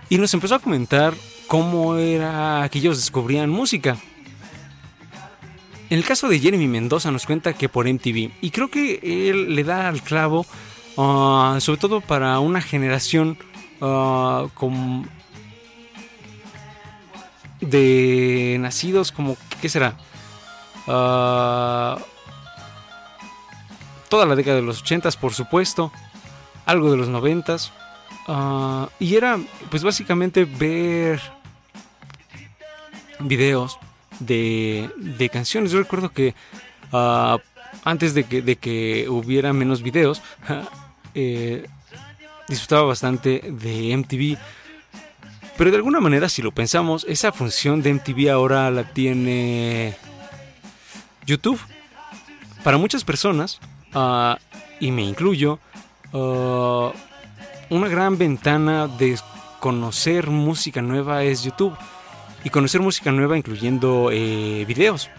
y nos empezó a comentar cómo era que ellos descubrían música. En el caso de Jeremy Mendoza nos cuenta que por MTV, y creo que él le da al clavo, ah, sobre todo para una generación uh, de nacidos como, ¿qué será? Ah, toda la década de los 80 por supuesto, algo de los 90 y era pues básicamente ver videos de, canciones. Yo recuerdo que ah, antes de que, de que, hubiera menos videos, (laughs) eh, disfrutaba bastante de MTV. Pero de alguna manera, si lo pensamos, esa función de MTV ahora la tiene YouTube. Para muchas personas, ah, y me incluyo, ah, una gran ventana de conocer música nueva es YouTube y conocer música nueva incluyendo eh, videos.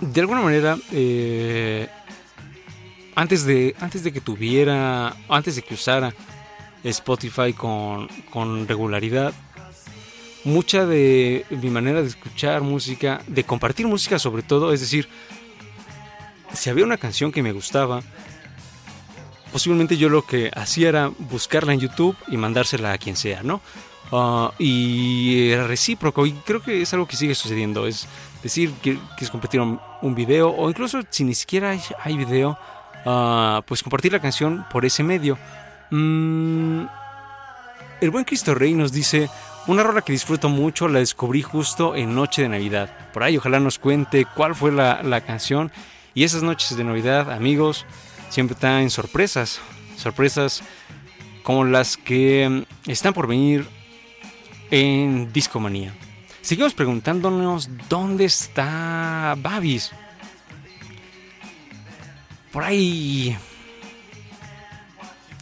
De alguna manera, eh, antes, de, antes de que tuviera, antes de que usara Spotify con, con regularidad, mucha de mi manera de escuchar música, de compartir música sobre todo, es decir, si había una canción que me gustaba, posiblemente yo lo que hacía era buscarla en YouTube y mandársela a quien sea, ¿no? Ah, y era recíproco y creo que es algo que sigue sucediendo. Es decir, que quieres compartir un, video o incluso si ni siquiera hay, video, ah, pues compartir la canción por ese medio. Mm, el buen Cristo Rey nos dice, una rola que disfruto mucho, la descubrí justo en Noche de Navidad. Por ahí ojalá nos cuente cuál fue la, la canción. Y esas noches de Navidad, amigos, siempre están en sorpresas. Sorpresas como las que mm, están por venir en Discomanía. Seguimos preguntándonos dónde está Babis. Por ahí...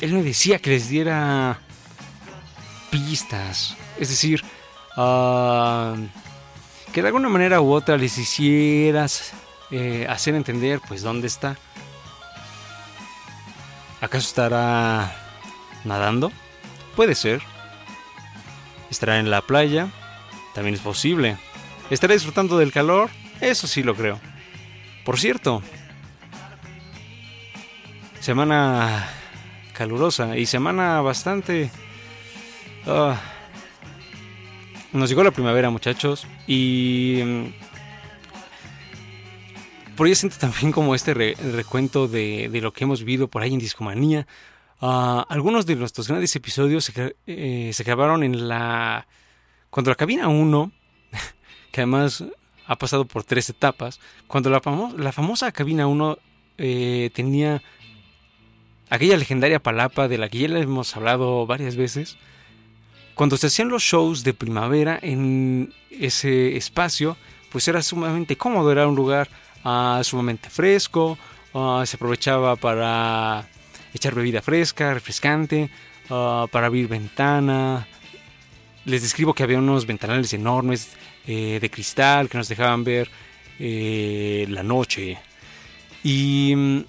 Él me decía que les diera pistas. Es decir, ah, que de alguna manera u otra les hicieras eh, hacer entender pues dónde está. ¿Acaso estará nadando? Puede ser. ¿Estará en la playa? También es posible. ¿Estará disfrutando del calor? Eso sí lo creo. Por cierto, semana calurosa y semana bastante... Ah, nos llegó la primavera, muchachos, y mm, por ahí siento también como este recuento de, lo que hemos vivido por ahí en Discomanía. Ah, algunos de nuestros grandes episodios se, eh, se, grabaron en la... Cuando la cabina 1, (laughs) que además ha pasado por tres etapas, cuando la, la famosa cabina 1 eh, tenía aquella legendaria palapa de la que ya le hemos hablado varias veces, cuando se hacían los shows de primavera en ese espacio, pues era sumamente cómodo, era un lugar uh, sumamente fresco, uh, se aprovechaba para echar bebida fresca, refrescante, uh, para abrir ventana. Les describo que había unos ventanales enormes eh, de cristal que nos dejaban ver eh, la noche. Y mm,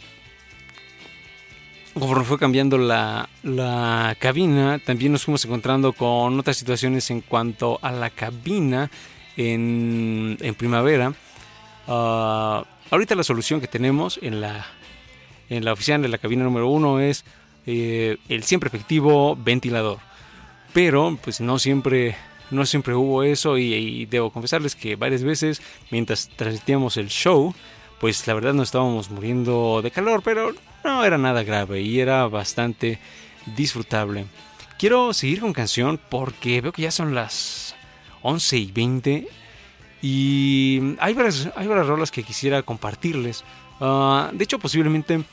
conforme fue cambiando la, cabina, también nos fuimos encontrando con otras situaciones en cuanto a la cabina en, primavera. Ah, ahorita la solución que tenemos en la, en la oficina de la cabina número uno es eh, el siempre efectivo ventilador. Pero pues no siempre, no siempre hubo eso y, debo confesarles que varias veces mientras transmitíamos el show, pues la verdad no estábamos muriendo de calor, pero no era nada grave y era bastante disfrutable. Quiero seguir con canción porque veo que ya son las 11 y 20 y hay varias, hay varias rolas que quisiera compartirles. Ah, de hecho, posiblemente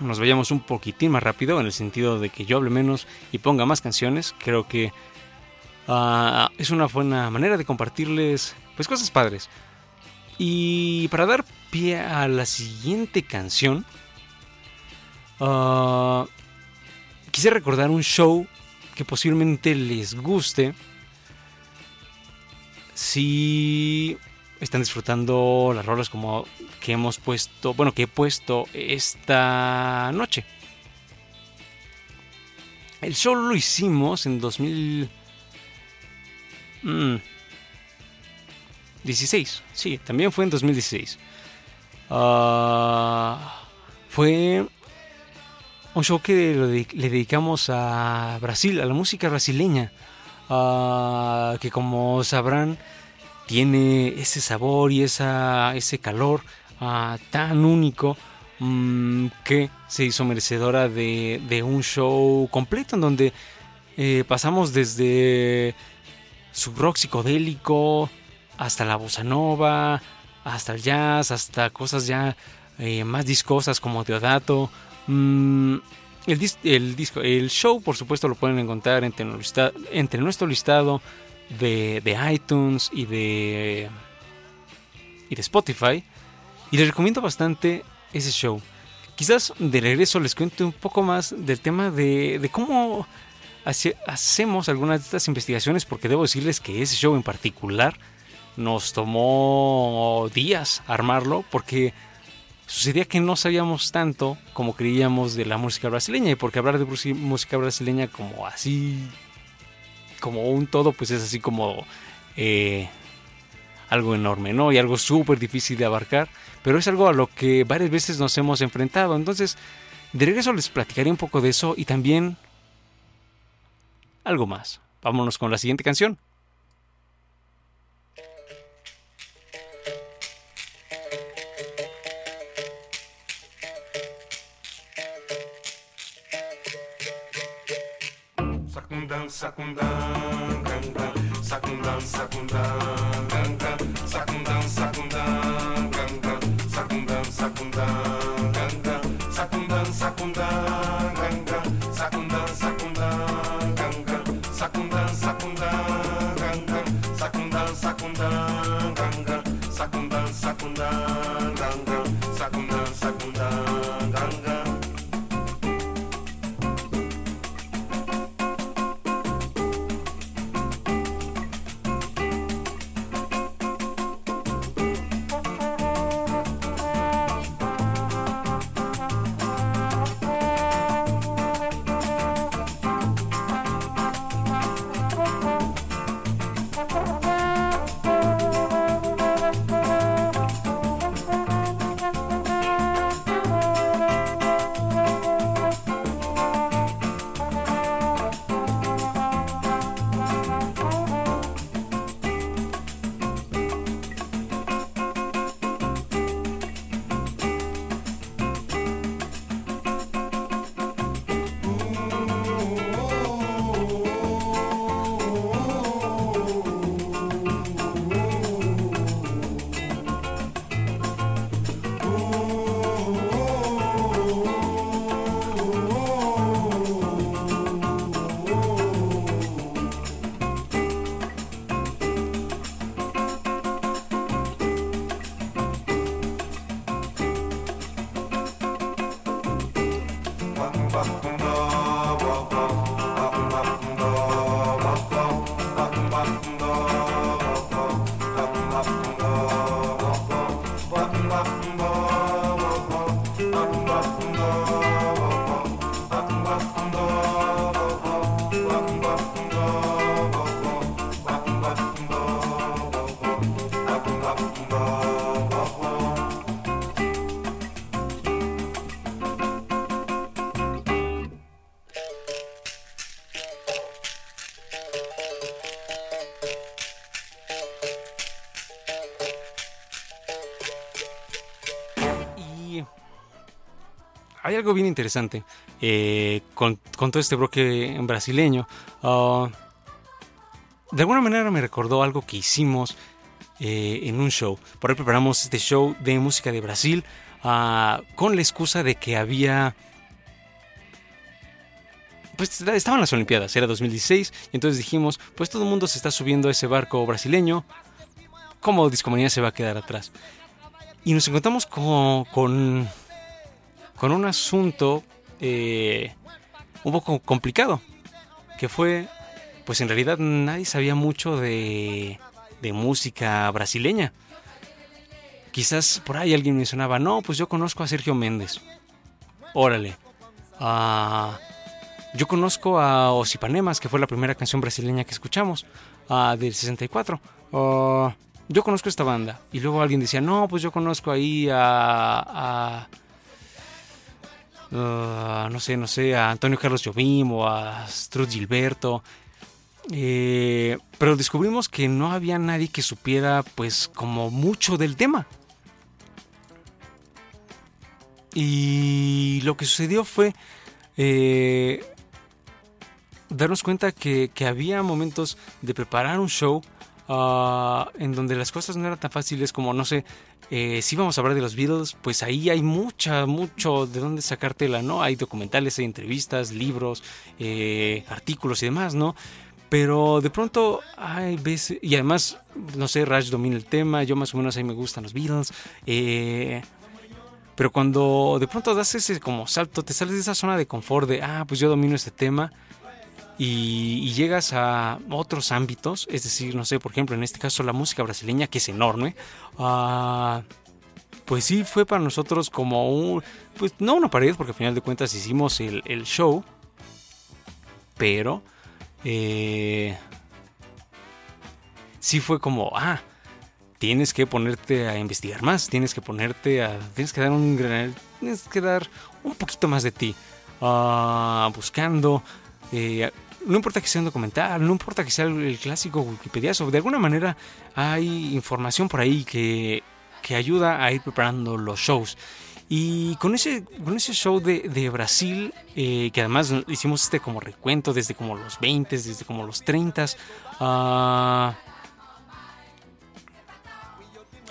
nos vayamos un poquitín más rápido en el sentido de que yo hable menos y ponga más canciones. Creo que ah, es una buena manera de compartirles pues cosas padres. Y para dar pie a la siguiente canción, uh, quise recordar un show que posiblemente les guste si están disfrutando las rolas como que hemos puesto, bueno, que he puesto esta noche. El show lo hicimos en 2000 16, sí, también fue en 2016. Ah, fue un show que le dedicamos a Brasil, a la música brasileña, ah, que como sabrán tiene ese sabor y esa, ese calor ah, tan único mm, que se hizo merecedora de, un show completo en donde eh, pasamos desde su rock psicodélico, hasta la bossa nova, hasta el jazz, hasta cosas ya eh, más discosas como Teodato. Mm, el, disco, el show, por supuesto, lo pueden encontrar entre nuestro listado de, de, iTunes y de, y de Spotify. Y les recomiendo bastante ese show. Quizás de regreso les cuente un poco más del tema de, de cómo hacemos algunas de estas investigaciones, porque debo decirles que ese show en particular nos tomó días armarlo porque sucedía que no sabíamos tanto como creíamos de la música brasileña y porque hablar de música brasileña como así como un todo pues es así como eh, algo enorme no y algo súper difícil de abarcar pero es algo a lo que varias veces nos hemos enfrentado. Entonces de regreso les platicaré un poco de eso y también algo más. Vámonos con la siguiente canción sacundan, sacundan, sacundan, sacundan, algo bien interesante eh, con, con todo este bloque brasileño. Ah, de alguna manera me recordó algo que hicimos eh, en un show. Por ahí preparamos este show de música de Brasil ah, con la excusa de que había... Pues estaban las Olimpiadas, era 2016, y entonces dijimos, pues todo el mundo se está subiendo a ese barco brasileño, ¿cómo Discomanía se va a quedar atrás? Y nos encontramos con, con, con un asunto eh, un poco complicado, que fue, pues en realidad nadie sabía mucho de, de música brasileña. Quizás por ahí alguien mencionaba, no, pues yo conozco a Sergio Méndez. Órale. Ah, yo conozco a Osipanemas, que fue la primera canción brasileña que escuchamos, ah, del 64. Ah, yo conozco esta banda. Y luego alguien decía, no, pues yo conozco ahí a... a uh, no sé, no sé, a Antonio Carlos Jobim o a Struz Gilberto. Eh, pero descubrimos que no había nadie que supiera, pues, como mucho del tema. Y lo que sucedió fue eh, darnos cuenta que, que había momentos de preparar un show Uh, en donde las cosas no eran tan fáciles como, no sé, eh, si vamos a hablar de los Beatles, pues ahí hay mucha, mucho de dónde sacártela, ¿no? Hay documentales, hay entrevistas, libros, eh, artículos y demás, ¿no? Pero de pronto hay veces, y además, no sé, Raj domina el tema, yo más o menos ahí me gustan los Beatles, eh, pero cuando de pronto das ese como salto, te sales de esa zona de confort de, ah, pues yo domino este tema, y, y, llegas a otros ámbitos, es decir, no sé, por ejemplo, en este caso la música brasileña, que es enorme, uh, pues sí fue para nosotros como un, pues no una pared, porque al final de cuentas hicimos el, show, pero eh, sí fue como, ah, tienes que ponerte a investigar más, tienes que ponerte a, tienes que dar un gran, tienes que dar un poquito más de ti, uh, buscando. Eh, no importa que sea un documental, no importa que sea el clásico Wikipediazo, de alguna manera hay información por ahí que, que ayuda a ir preparando los shows. Y con ese, con ese show de, de Brasil, eh, que además hicimos este como recuento desde como los 20, desde como los 30, ah,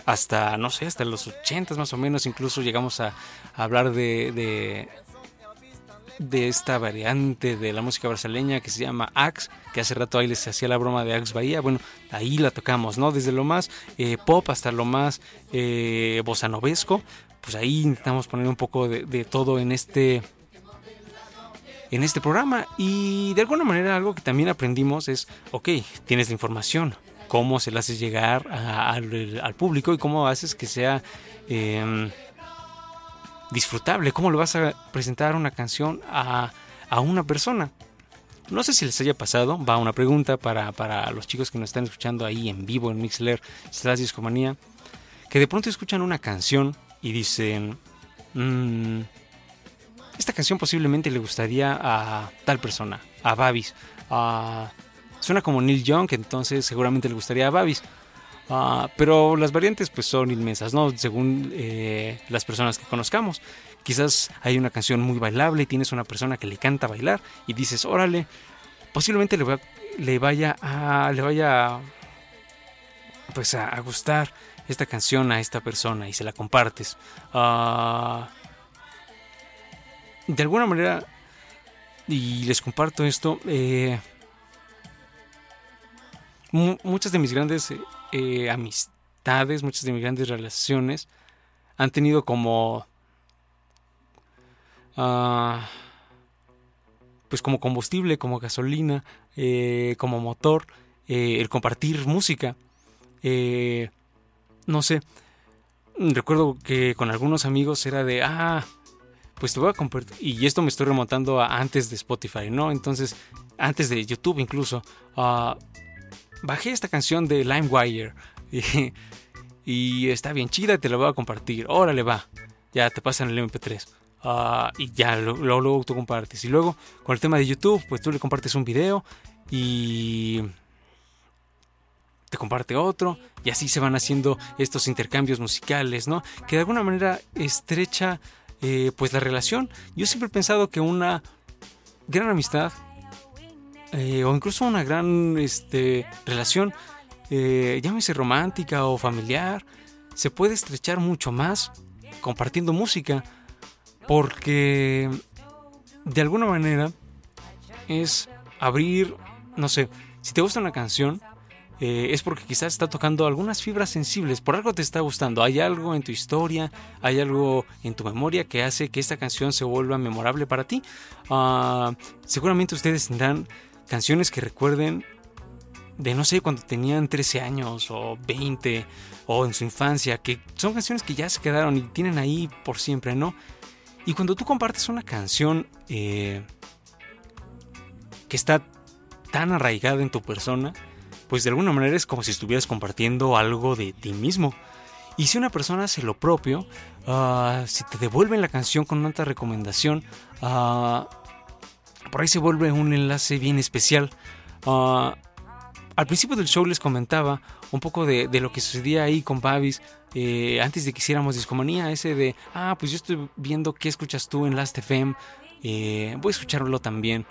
hasta, no sé, hasta los 80 más o menos, incluso llegamos a, hablar de, de esta variante de la música brasileña que se llama Axe, que hace rato ahí les hacía la broma de Axe Bahía. Bueno, ahí la tocamos, ¿no? Desde lo más eh, pop hasta lo más eh, bossa novesco. Pues ahí intentamos poner un poco de, todo en este. En este programa. Y de alguna manera algo que también aprendimos es, ok, tienes la información. ¿Cómo se la haces llegar al, al, público y cómo haces que sea eh, disfrutable? ¿Cómo le vas a presentar una canción a, a una persona? No sé si les haya pasado, va una pregunta para, para, los chicos que nos están escuchando ahí en vivo en Mixler slash Discomanía, que de pronto escuchan una canción y dicen, mmm, esta canción posiblemente le gustaría a tal persona, a Babis, a... Suena como Neil Young, entonces seguramente le gustaría a Babis. Uh, pero las variantes pues son inmensas, ¿no? Según eh, las personas que conozcamos. Quizás hay una canción muy bailable y tienes una persona que le canta bailar y dices, órale, posiblemente le, va, le vaya a. le vaya pues a, a, gustar esta canción a esta persona y se la compartes. Uh, de alguna manera, y les comparto esto, eh, muchas de mis grandes eh, amistades, muchas de mis grandes relaciones han tenido como... Uh, pues como combustible, como gasolina, eh, como motor, eh, el compartir música. No sé, recuerdo que con algunos amigos era de, ah, pues te voy a compartir, y esto me estoy remontando a antes de Spotify, ¿no? Entonces, antes de YouTube incluso, uh, bajé esta canción de LimeWire y, (laughs) y, está bien chida, te la voy a compartir. Órale, va. Ya te pasan el MP3. Uh, y ya luego, luego tú compartes. Y luego con el tema de YouTube, pues tú le compartes un video y te comparte otro. Y así se van haciendo estos intercambios musicales, ¿no? Que de alguna manera estrecha eh, pues la relación. Yo siempre he pensado que una gran amistad eh, o incluso una gran este, relación, eh, llámese romántica o familiar, se puede estrechar mucho más compartiendo música, porque de alguna manera es abrir, no sé, si te gusta una canción, eh, es porque quizás está tocando algunas fibras sensibles, por algo te está gustando, hay algo en tu historia, hay algo en tu memoria que hace que esta canción se vuelva memorable para ti. Uh, seguramente ustedes tendrán canciones que recuerden de no sé, cuando tenían 13 años o 20 o en su infancia, que son canciones que ya se quedaron y tienen ahí por siempre, ¿no? Y cuando tú compartes una canción eh, que está tan arraigada en tu persona, pues de alguna manera es como si estuvieras compartiendo algo de ti mismo. Y si una persona hace lo propio, uh, si te devuelven la canción con una recomendación, uh, por ahí se vuelve un enlace bien especial. Uh, al principio del show les comentaba un poco de, lo que sucedía ahí con Babis eh, antes de que hiciéramos Discomanía, ese de, ah, pues yo estoy viendo qué escuchas tú en Last FM, eh, voy a escucharlo también,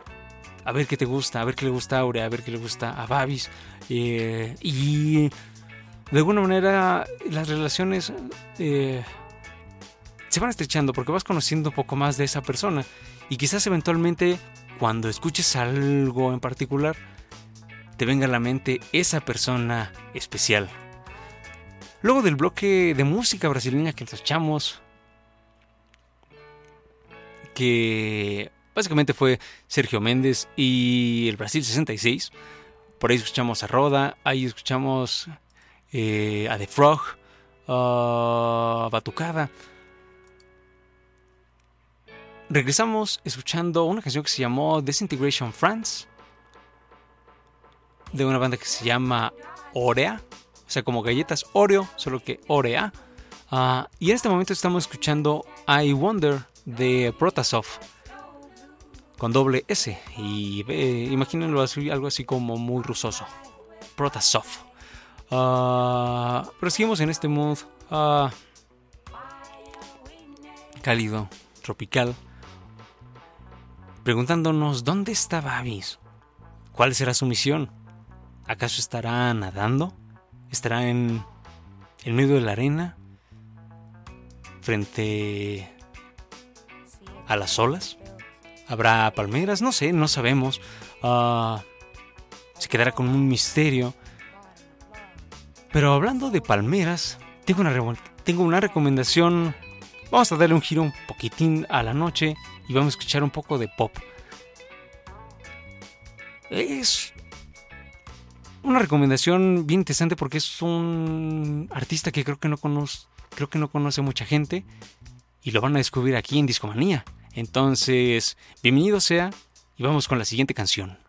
a ver qué te gusta, a ver qué le gusta a Aurea, a ver qué le gusta a Babis, eh, y de alguna manera las relaciones se van estrechando porque vas conociendo un poco más de esa persona. Y quizás eventualmente cuando escuches algo en particular, te venga a la mente esa persona especial. Luego del bloque de música brasileña que escuchamos, que básicamente fue Sergio Méndez y el Brasil 66, por ahí escuchamos a Roda, ahí escuchamos eh, a The Frog, a Batucada. Regresamos escuchando una canción que se llamó Disintegration France de una banda que se llama Orea, o sea, como galletas Oreo, solo que Orea. Uh, y en este momento estamos escuchando I Wonder de Protasoft con doble S. Y eh, imagínenlo así, algo así como muy rusoso. Protasoft. Uh, pero seguimos en este mood. Uh, cálido, tropical, preguntándonos dónde está Babis, cuál será su misión. ¿Acaso estará nadando? ¿Estará en, en medio de la arena? ¿Frente a las olas? ¿Habrá palmeras? No sé, no sabemos. Ah, se quedará con un misterio. Pero hablando de palmeras, tengo una, tengo una recomendación. Vamos a darle un giro un poquitín a la noche y vamos a escuchar un poco de pop. Es una recomendación bien interesante porque es un artista que creo que no conoce, creo que no conoce mucha gente y lo van a descubrir aquí en Discomanía. Entonces, bienvenido sea y vamos con la siguiente canción.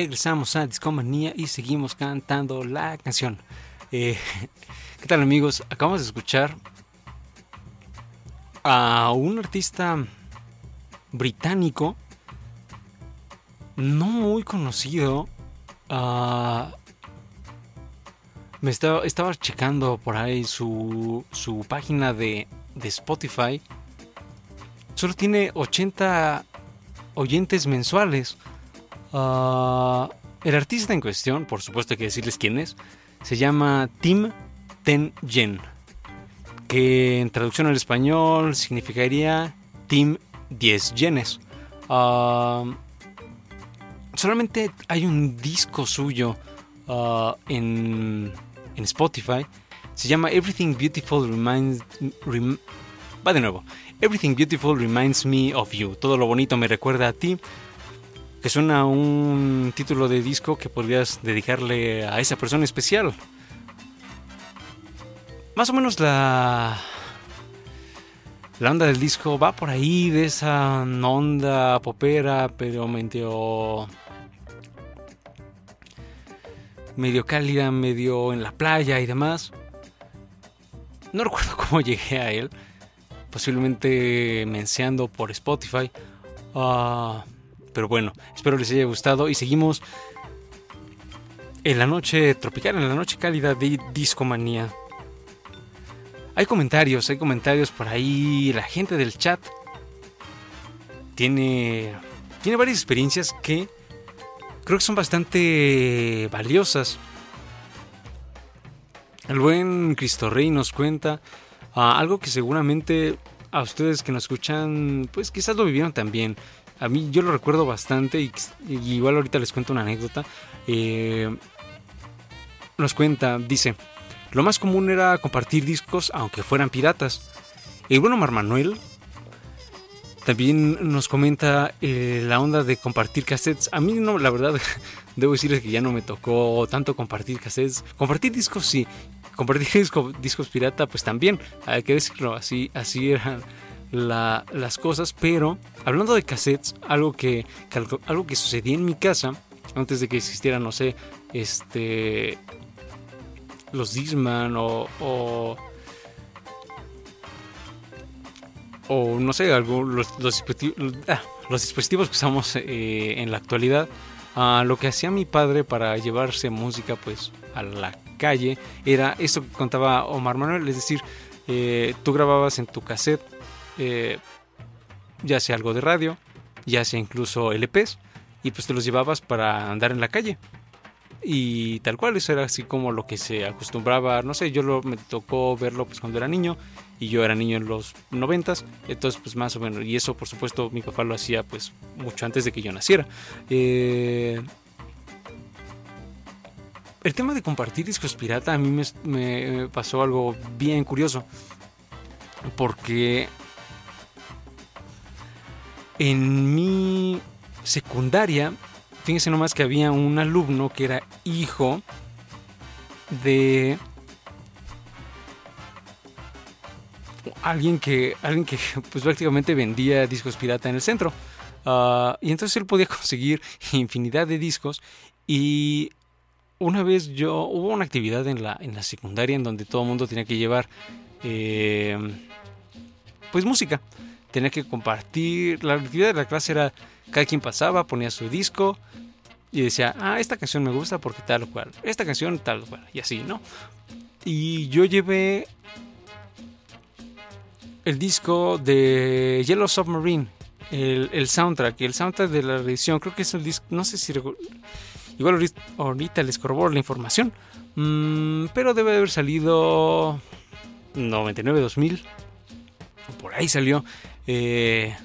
Regresamos a Discomanía y seguimos cantando la canción. Eh, (laughs) ¿Qué tal amigos? Acabamos de escuchar a un artista británico no muy conocido. Ah, me estaba, estaba, checando por ahí su, su página de, de Spotify. Solo tiene 80 oyentes mensuales. Uh, el artista en cuestión, por supuesto hay que decirles quién es, se llama Tim Ten Yen, que en traducción al español significaría Tim 10 yenes. Uh, solamente hay un disco suyo uh, en, Spotify, se llama Everything Beautiful Reminds... va de nuevo. Everything Beautiful Reminds Me of You. Todo lo bonito me recuerda a ti. Que suena un título de disco que podrías dedicarle a esa persona especial. Más o menos la. La onda del disco va por ahí, de esa onda popera, pero medio. medio cálida, medio en la playa y demás. No recuerdo (laughs) cómo llegué a él. Posiblemente menseando por Spotify. Ah, pero bueno, espero les haya gustado. Y seguimos en la noche tropical, en la noche cálida de Discomanía. Hay comentarios, hay comentarios por ahí. La gente del chat tiene, tiene varias experiencias que creo que son bastante valiosas. El buen Cristo Rey nos cuenta ah, algo que seguramente a ustedes que nos escuchan, pues quizás lo vivieron también. A mí yo lo recuerdo bastante y, igual ahorita les cuento una anécdota. Eh, nos cuenta, dice, lo más común era compartir discos aunque fueran piratas. El bueno Mar Manuel también nos comenta eh, la onda de compartir cassettes. A mí no, la verdad, (laughs) debo decirles que ya no me tocó tanto compartir cassettes. Compartir discos sí, compartir (laughs) disco- discos pirata pues también, hay que decirlo, así, así eran la- las cosas. Pero hablando de cassettes, algo que, algo, que sucedía en mi casa, antes de que existiera, no sé, este... Los Disman o, no sé, algo, los, ah, los dispositivos que usamos eh, en la actualidad, ah, lo que hacía mi padre para llevarse música pues a la calle era esto que contaba Omar Manuel, es decir, eh, tú grababas en tu cassette eh, ya sea algo de radio, ya sea incluso LPs, y pues te los llevabas para andar en la calle. Y tal cual, eso era así como lo que se acostumbraba, no sé, yo me tocó verlo pues cuando era niño y yo era niño en los noventas, entonces pues más o menos, y eso por supuesto mi papá lo hacía pues mucho antes de que yo naciera. Eh, el tema de compartir discos pirata a mí me, me pasó algo bien curioso, porque en mi secundaria, fíjense nomás que había un alumno que era hijo de alguien que alguien que pues prácticamente vendía discos pirata en el centro. Ah, y entonces él podía (laughs) conseguir infinidad de discos y una vez yo hubo una actividad en la en la secundaria en donde todo el mundo tenía que llevar eh, pues música tenía que compartir la actividad de la clase era cada quien pasaba ponía su disco y decía ah esta canción me gusta porque tal o cual esta canción tal o cual y así no y yo llevé el disco de Yellow Submarine, el, el soundtrack, el soundtrack de la edición, creo que es el disco, no sé si igual ahorita, les corroboro la información, mm, pero debe haber salido 99-2000, por ahí salió eh,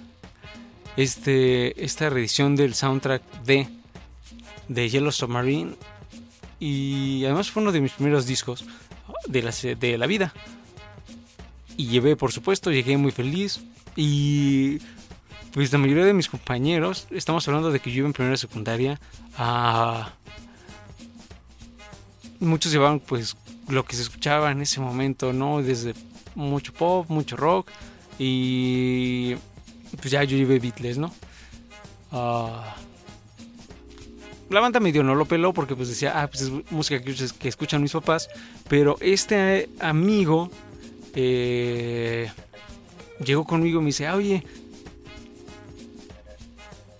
este, esta reedición del soundtrack de, de Yellow Submarine y además fue uno de mis primeros discos de la, de la vida y llevé, por supuesto, llegué muy feliz. Y pues la mayoría de mis compañeros, estamos hablando de que yo iba en primera secundaria, ah, muchos llevaban pues lo que se escuchaba en ese momento, ¿no? Desde mucho pop, mucho rock. Y pues ya yo llevé Beatles, ¿no? Ah, la banda medio no lo peló porque pues decía, ah, pues es música que, escuchan mis papás. Pero este amigo eh, llegó conmigo y me dice, oye,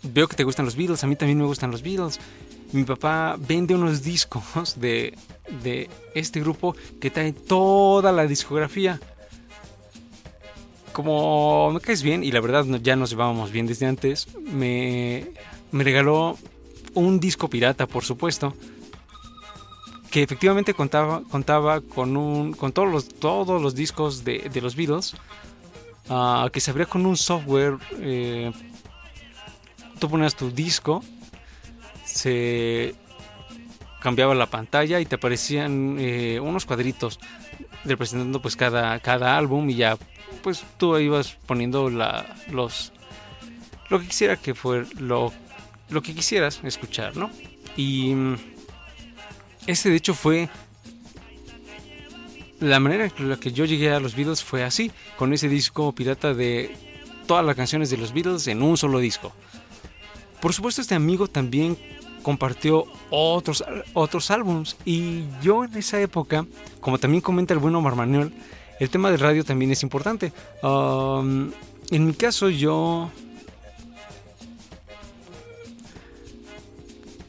veo que te gustan los Beatles, a mí también me gustan los Beatles. Mi papá vende unos discos de, de este grupo que trae toda la discografía. Como me caes bien, y la verdad ya nos llevábamos bien desde antes, me, me regaló un disco pirata, por supuesto, que efectivamente contaba, contaba con, un, con todos, los, todos los discos de, de los Beatles, ah, que se abría con un software. eh, tú ponías tu disco, se cambiaba la pantalla y te aparecían eh, unos cuadritos representando pues cada, cada álbum y ya pues tú ibas poniendo los lo que quisiera que fuera lo, lo que quisieras escuchar, ¿no? Y mm, este de hecho fue la manera en la que yo llegué a los Beatles fue así, con ese disco pirata de todas las canciones de los Beatles en un solo disco. Por supuesto este amigo también compartió otros, otros álbums y yo en esa época, como también comenta el bueno Manuel, el tema del radio también es importante. Um, en mi caso yo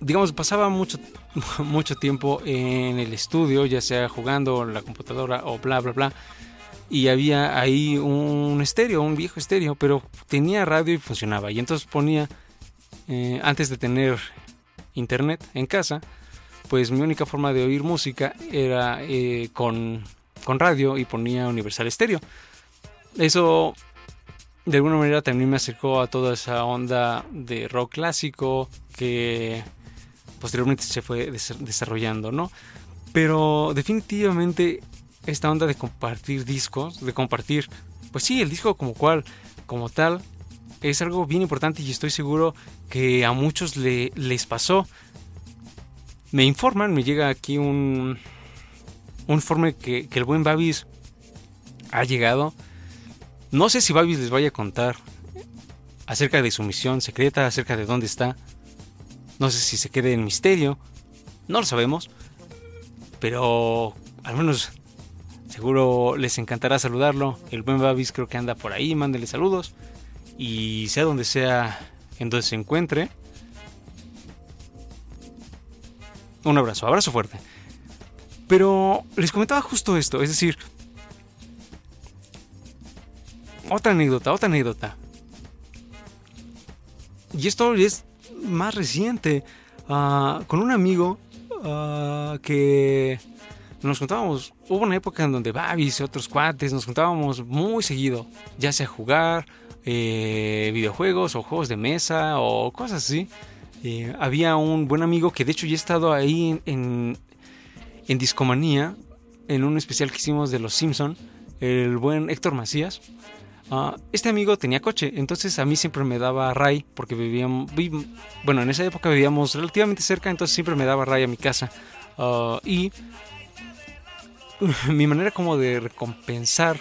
digamos, pasaba mucho, (laughs) mucho tiempo en el estudio, ya sea jugando en la computadora o bla, bla, bla. Y había ahí un estéreo, un viejo estéreo, pero tenía radio y funcionaba. Y entonces ponía, eh, antes de tener internet en casa, pues mi única forma de oír música era eh, con, con radio y ponía Universal Stereo. Eso de alguna manera también me acercó a toda esa onda de rock clásico que posteriormente se fue desarrollando, ¿no? Pero definitivamente esta onda de compartir discos, de compartir, pues sí, el disco como cual, como tal, es algo bien importante y estoy seguro que a muchos le, les pasó. Me informan, me llega aquí un, un informe que, que el buen Babis ha llegado. No sé si Babis les vaya a contar acerca de su misión secreta, acerca de dónde está. No sé si se quede en misterio. No lo sabemos. Pero al menos seguro les encantará saludarlo. El buen Babis creo que anda por ahí. Mándele saludos. Y sea donde sea en donde se encuentre. Un abrazo, abrazo fuerte. Pero les comentaba justo esto. Es decir, otra anécdota, otra anécdota. Y esto es más reciente, ah, con un amigo ah, que nos contábamos, hubo una época en donde Babis y otros cuates nos contábamos muy seguido, ya sea jugar eh, videojuegos o juegos de mesa o cosas así. Eh, había un buen amigo que de hecho ya he estado ahí en, en, Discomanía, en un especial que hicimos de Los Simpson, el buen Héctor Macías. Ah, este amigo tenía coche, entonces a mí siempre me daba ray, porque vivíamos, bueno, en esa época vivíamos relativamente cerca, entonces siempre me daba ray a mi casa. Ah, y (laughs) mi manera como de recompensar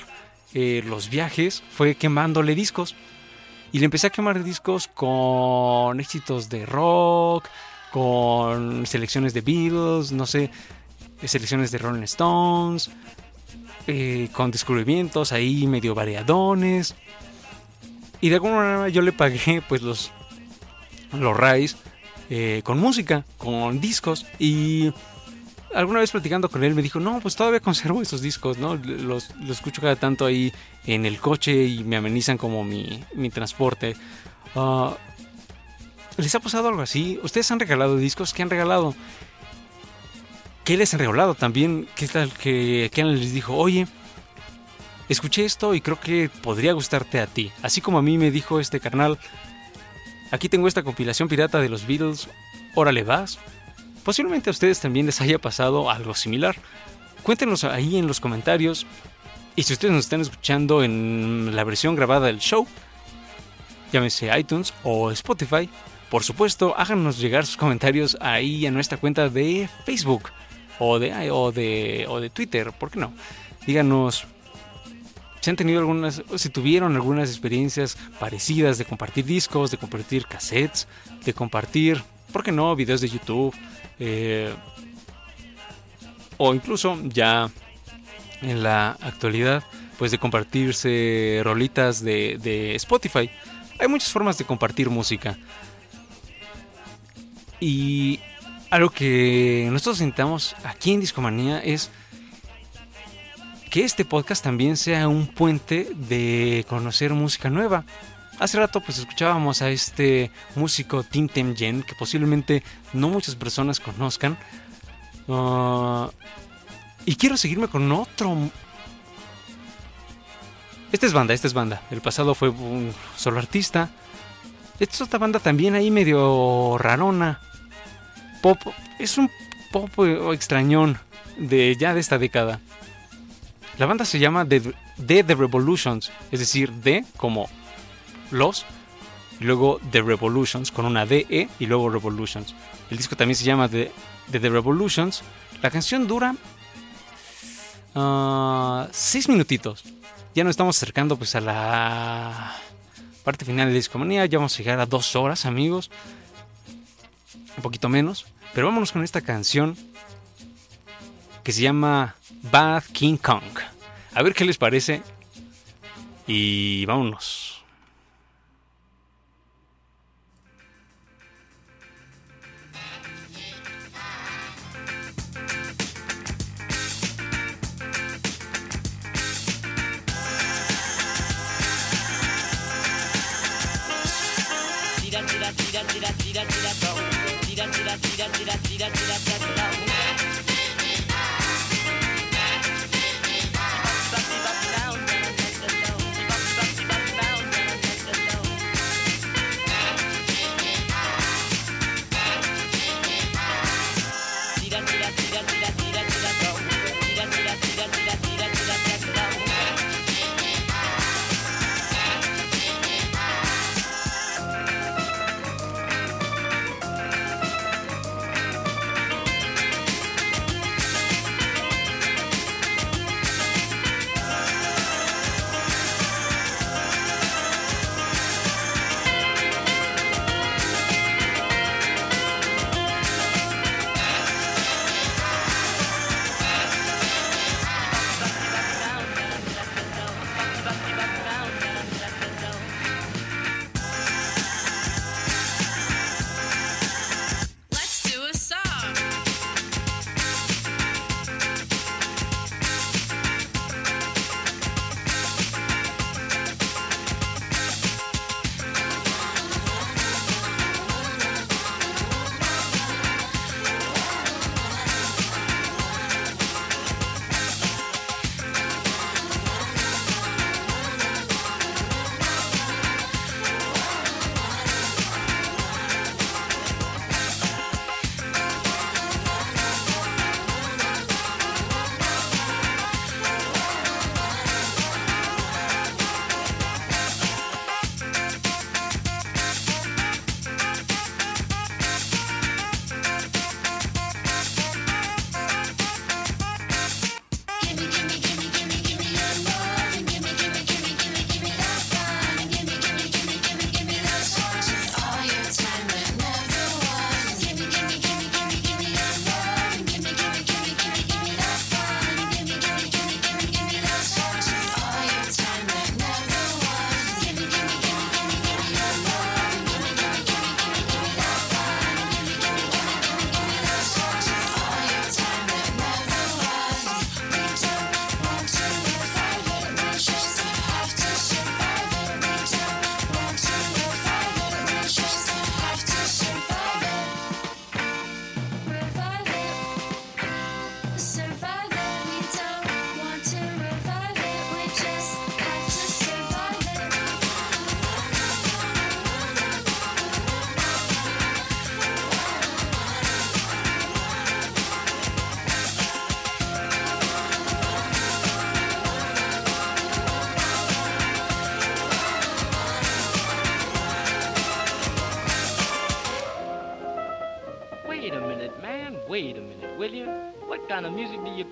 eh, los viajes fue quemándole discos. Y le empecé a quemar discos con éxitos de rock, con selecciones de Beatles, no sé, selecciones de Rolling Stones, eh, con descubrimientos ahí medio variadones. Y de alguna manera yo le pagué pues los, los eh, con música, con discos. Y alguna vez platicando con él me dijo, no, pues todavía conservo esos discos, ¿no? Los, escucho cada tanto ahí en el coche y me amenizan como mi, mi transporte. Ah, ¿Les ha pasado algo así? ¿Ustedes han regalado discos? ¿Qué han regalado? ¿Qué les han regalado también? ¿Qué tal que, que les dijo, oye, escuché esto y creo que podría gustarte a ti? Así como a mí me dijo este carnal, aquí tengo esta compilación pirata de los Beatles, órale vas. Posiblemente a ustedes también les haya pasado algo similar. Cuéntenos ahí en los comentarios. Y si ustedes nos están escuchando en la versión grabada del show, llámese iTunes o Spotify, por supuesto, háganos llegar sus comentarios ahí a nuestra cuenta de Facebook o de, o de, o de Twitter, ¿por qué no? Díganos si han tenido algunas, si tuvieron algunas experiencias parecidas de compartir discos, de compartir cassettes, de compartir, ¿por qué no? Videos de YouTube, eh, o incluso ya en la actualidad, pues de compartirse rolitas de, de Spotify. Hay muchas formas de compartir música. Y algo que nosotros intentamos aquí en Discomanía es que este podcast también sea un puente de conocer música nueva. Hace rato pues escuchábamos a este músico Tintem Jen que posiblemente no muchas personas conozcan. Ah, y quiero seguirme con otro... Esta es banda, esta es banda. El pasado fue un solo artista. Esta es otra banda también ahí medio rarona pop, es un pop extrañón de ya de esta década. La banda se llama The, de The Revolutions, es decir, de como los, y luego The Revolutions con una DE y luego Revolutions. El disco también se llama The, The, The Revolutions. La canción dura 6 ah, minutitos. Ya nos estamos acercando pues a la parte final de Discomanía. Ya vamos a llegar a dos horas, amigos. Un poquito menos. Pero vámonos con esta canción que se llama Bad King Kong. A ver qué les parece. Y vámonos. tira, tira.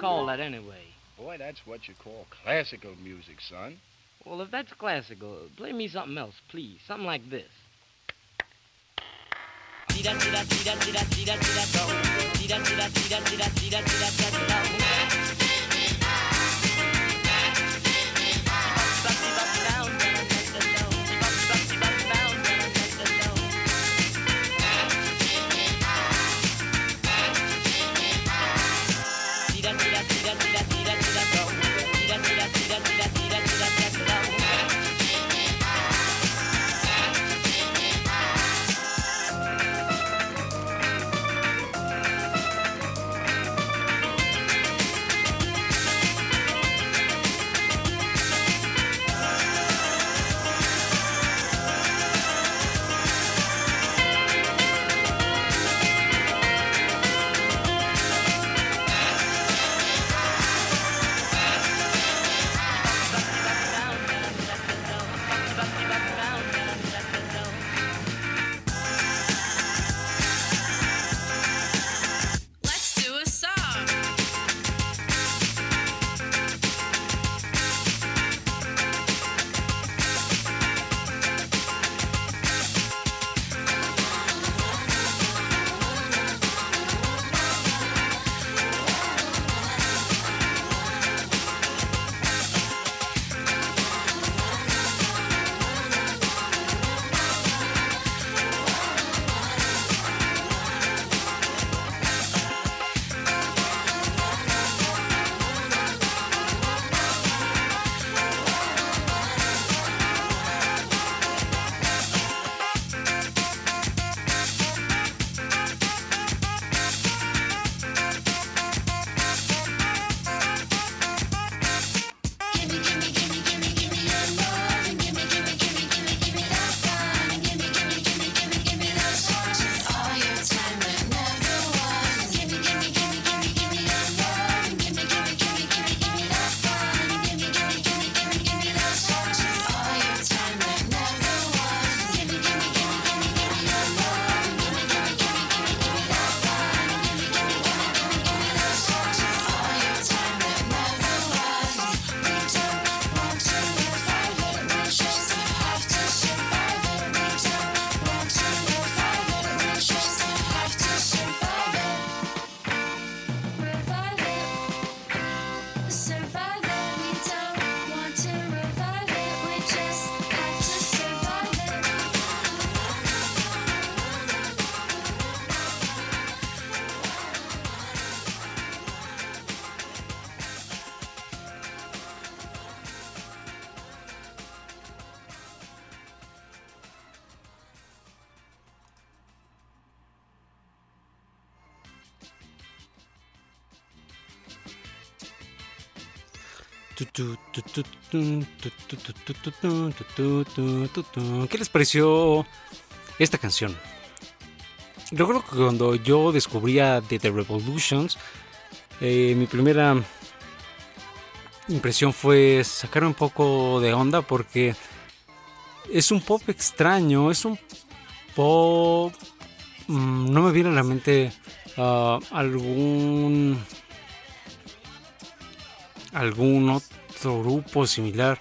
call that anyway? Boy, that's what you call classical music, son. Well, if that's classical, play me something else, please. Something like this. ¿Qué les pareció esta canción? Recuerdo que cuando yo descubría de The Revolutions, eh, mi primera impresión fue sacar un poco de onda porque es un pop extraño, es un pop... mm, no me viene a la mente ah, algún... algún otro grupo similar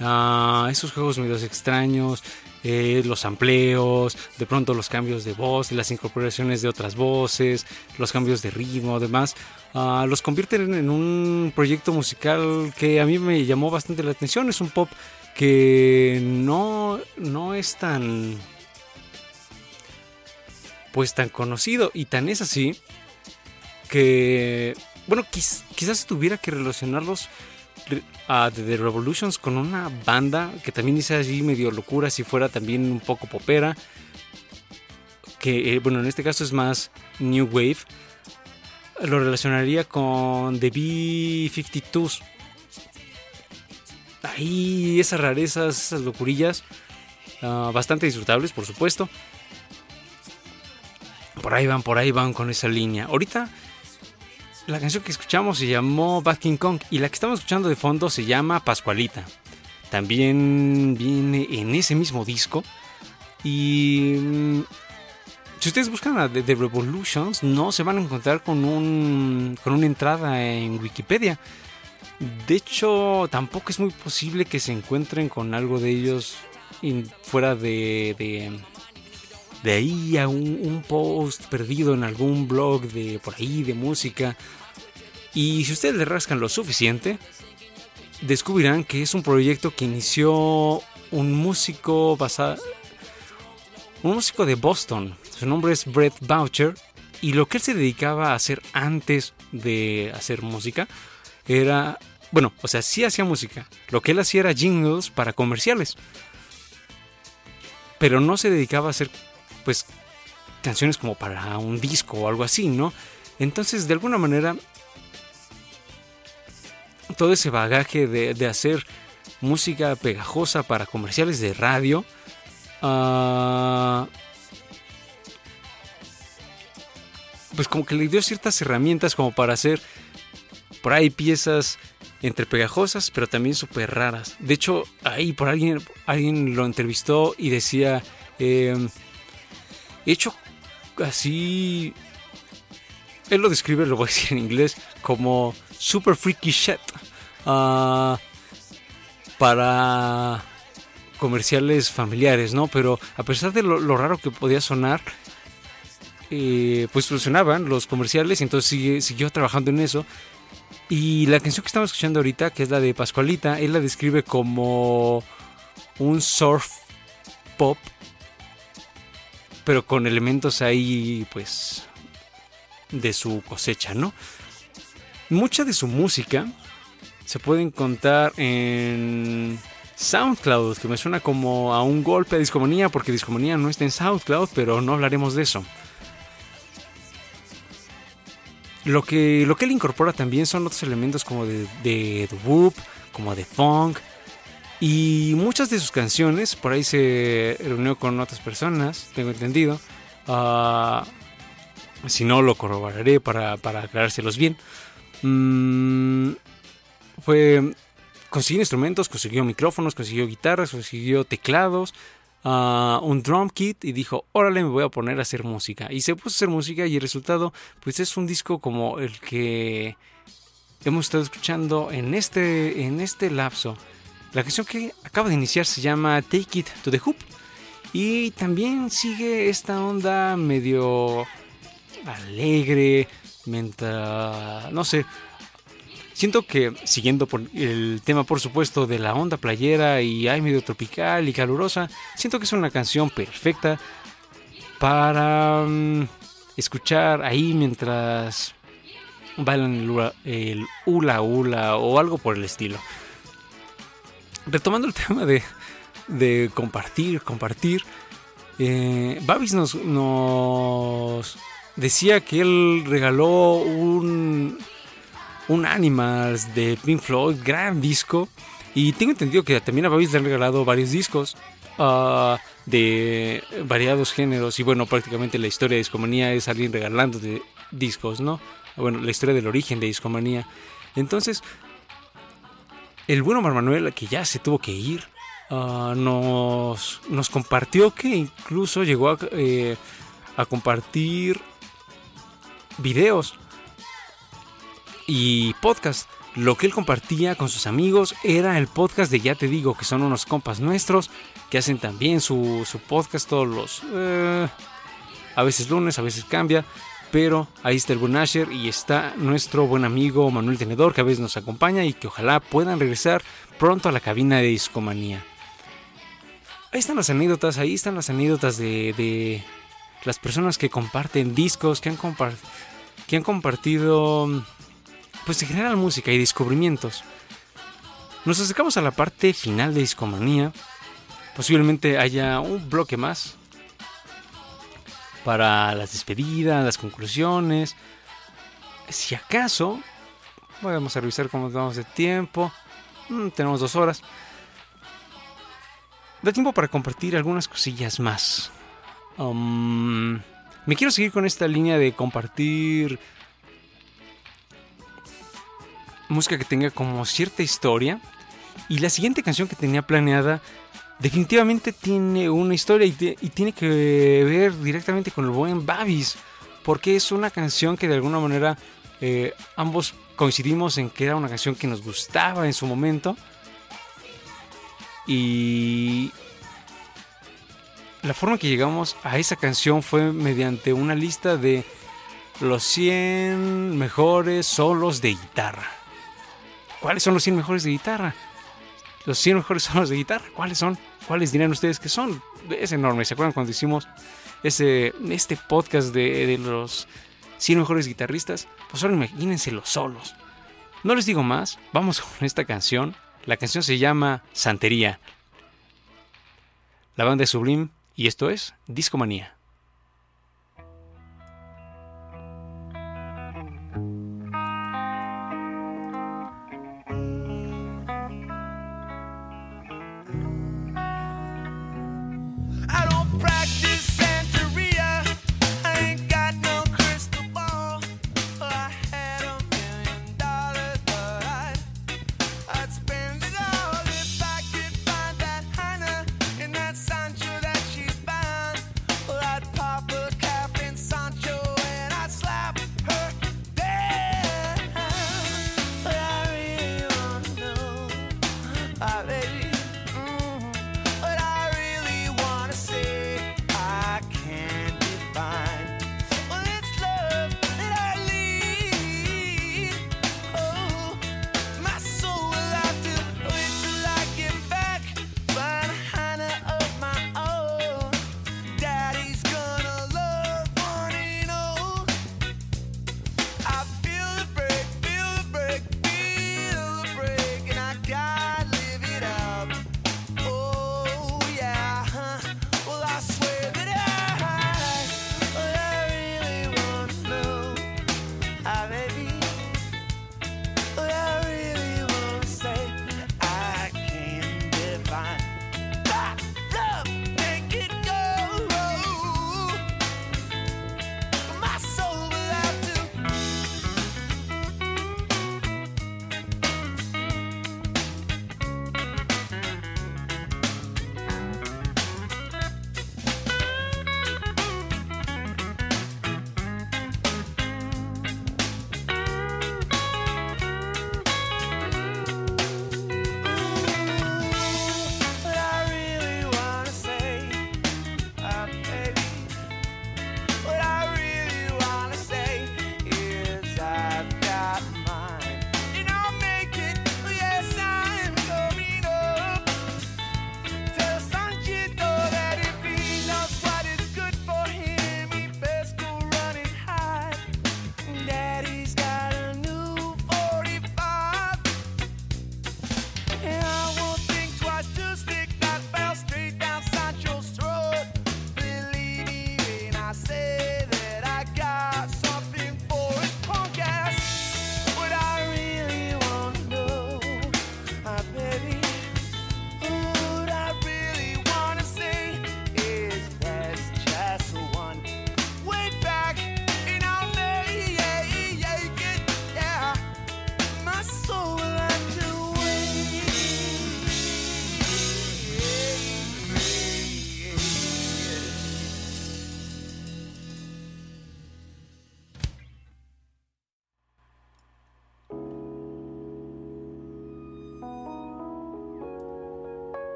a esos juegos medios extraños, eh, los amplios, de pronto los cambios de voz, las incorporaciones de otras voces, los cambios de ritmo, demás, ah, los convierten en un proyecto musical que a mí me llamó bastante la atención. Es un pop que no, no es tan pues tan conocido y tan es así que bueno quiz- quizás tuviera que relacionarlos re- a The Revolutions con una banda que también hice allí medio locura si fuera también un poco popera que eh, bueno en este caso es más new wave lo relacionaría con The B-52s ahí esas rarezas esas locurillas ah, bastante disfrutables por supuesto. Por ahí van por ahí van con esa línea. Ahorita la canción que escuchamos se llamó Bad King Kong y la que estamos escuchando de fondo se llama Pascualita. También viene en ese mismo disco. Y mm, si ustedes buscan a The, Revolutions, no se van a encontrar con, un, con una entrada en Wikipedia. De hecho, tampoco es muy posible que se encuentren con algo de ellos fuera de, de, de ahí a un, un post perdido en algún blog de por ahí de música. Y si ustedes le rascan lo suficiente, descubrirán que es un proyecto que inició un músico basado. Un músico de Boston. Su nombre es Brett Boucher. Y lo que él se dedicaba a hacer antes de hacer música era. Bueno, o sea, sí hacía música. Lo que él hacía era jingles para comerciales. Pero no se dedicaba a hacer, pues, canciones como para un disco o algo así, ¿no? Entonces, de alguna manera, todo ese bagaje de, de hacer música pegajosa para comerciales de radio, ah, pues como que le dio ciertas herramientas como para hacer por ahí piezas entre pegajosas, pero también súper raras. De hecho, ahí por alguien, alguien lo entrevistó y decía, eh, he hecho así él lo describe, lo voy a decir en inglés, como super freaky shit. ah, para comerciales familiares, ¿no? Pero a pesar de lo, raro que podía sonar, eh, pues funcionaban los comerciales entonces sigue- siguió trabajando en eso. Y la canción que estamos escuchando ahorita, que es la de Pascualita, él la describe como un surf pop, pero con elementos ahí, pues, de su cosecha, ¿no? Mucha de su música se puede encontrar en SoundCloud, que me suena como a un golpe de discomanía, porque discomanía no está en SoundCloud, pero no hablaremos de eso. Lo que, lo que él incorpora también son otros elementos como de, de, whoop, como de funk. Y muchas de sus canciones, por ahí se reunió con otras personas, tengo entendido. ah, si no, lo corroboraré para, para aclarárselos bien. Mm, fue. Consiguió instrumentos, consiguió micrófonos, consiguió guitarras, consiguió teclados, ah, un drum kit y dijo: Órale, me voy a poner a hacer música. Y se puso a hacer música y el resultado, pues es un disco como el que hemos estado escuchando en este, en este lapso. La canción que acaba de iniciar se llama Take It to the Hoop. Y también sigue esta onda medio alegre, mientras, no sé, siento que siguiendo por el tema por supuesto de la onda playera y hay medio tropical y calurosa, siento que es una canción perfecta para mm, escuchar ahí mientras bailan el hula, hula o algo por el estilo. Retomando el (laughs) tema de, de compartir, compartir, eh, Babis nos, nos decía que él regaló un, un Animals de Pink Floyd, gran disco. Y tengo entendido que también a Babis le han regalado varios discos ah, de variados géneros. Y bueno, prácticamente la historia de Discomanía es alguien regalando de discos, ¿no? Bueno, la historia del origen de Discomanía. Entonces, el bueno Mar Manuel, que ya se tuvo que ir, ah, nos, nos compartió que incluso llegó a, eh, a compartir videos y podcast. Lo que él compartía con sus amigos era el podcast de Ya Te Digo, que son unos compas nuestros que hacen también su, su podcast todos los... eh, a veces lunes, a veces cambia. Pero ahí está el buen Asher y está nuestro buen amigo Manuel Tenedor que a veces nos acompaña y que ojalá puedan regresar pronto a la cabina de discomanía. Ahí están las anécdotas, ahí están las anécdotas de, de las personas que comparten discos, que han, compar- que han compartido pues en general música y descubrimientos. Nos acercamos a la parte final de Discomanía. Posiblemente haya un bloque más para las despedidas, las conclusiones. Si acaso, vamos a revisar cómo vamos de tiempo. Mm, tenemos dos horas. Da tiempo para compartir algunas cosillas más. Um, me quiero seguir con esta línea de compartir música que tenga como cierta historia. Y la siguiente canción que tenía planeada definitivamente tiene una historia y, tiene que ver directamente con el buen Babis. Porque es una canción que de alguna manera eh, ambos coincidimos en que era una canción que nos gustaba en su momento. Y la forma que llegamos a esa canción fue mediante una lista de los 100 mejores solos de guitarra. ¿Cuáles son los 100 mejores de guitarra? Los 100 mejores (laughs) solos de guitarra, ¿cuáles son? ¿Cuáles dirán ustedes que son? Es enorme. ¿Se acuerdan cuando hicimos ese, este podcast de, de los 100 mejores guitarristas? Pues ahora imagínense los solos. No les digo más, vamos (laughs) con esta canción. La canción se llama Santería. La banda es Sublime y esto es Discomanía.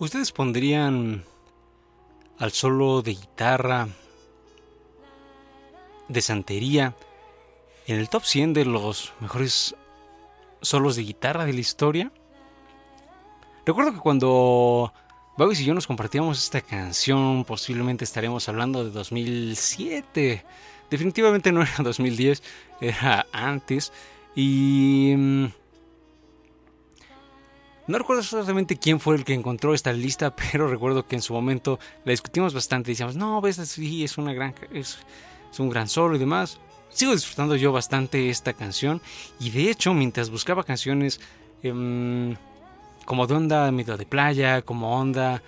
¿Ustedes pondrían al solo de guitarra de santería en el top 100 de los mejores solos de guitarra de la historia? Recuerdo que cuando Babis y yo nos compartíamos esta canción, posiblemente estaremos hablando de 2007. Definitivamente no era 2010, era antes. Y... No recuerdo exactamente quién fue el que encontró esta lista, (laughs) pero recuerdo que en su momento la discutimos bastante. Decíamos, no, ves, sí, es una gran, es, un gran solo y demás. Sigo disfrutando yo bastante esta canción y de hecho mientras buscaba canciones em, como de onda medio de playa, como onda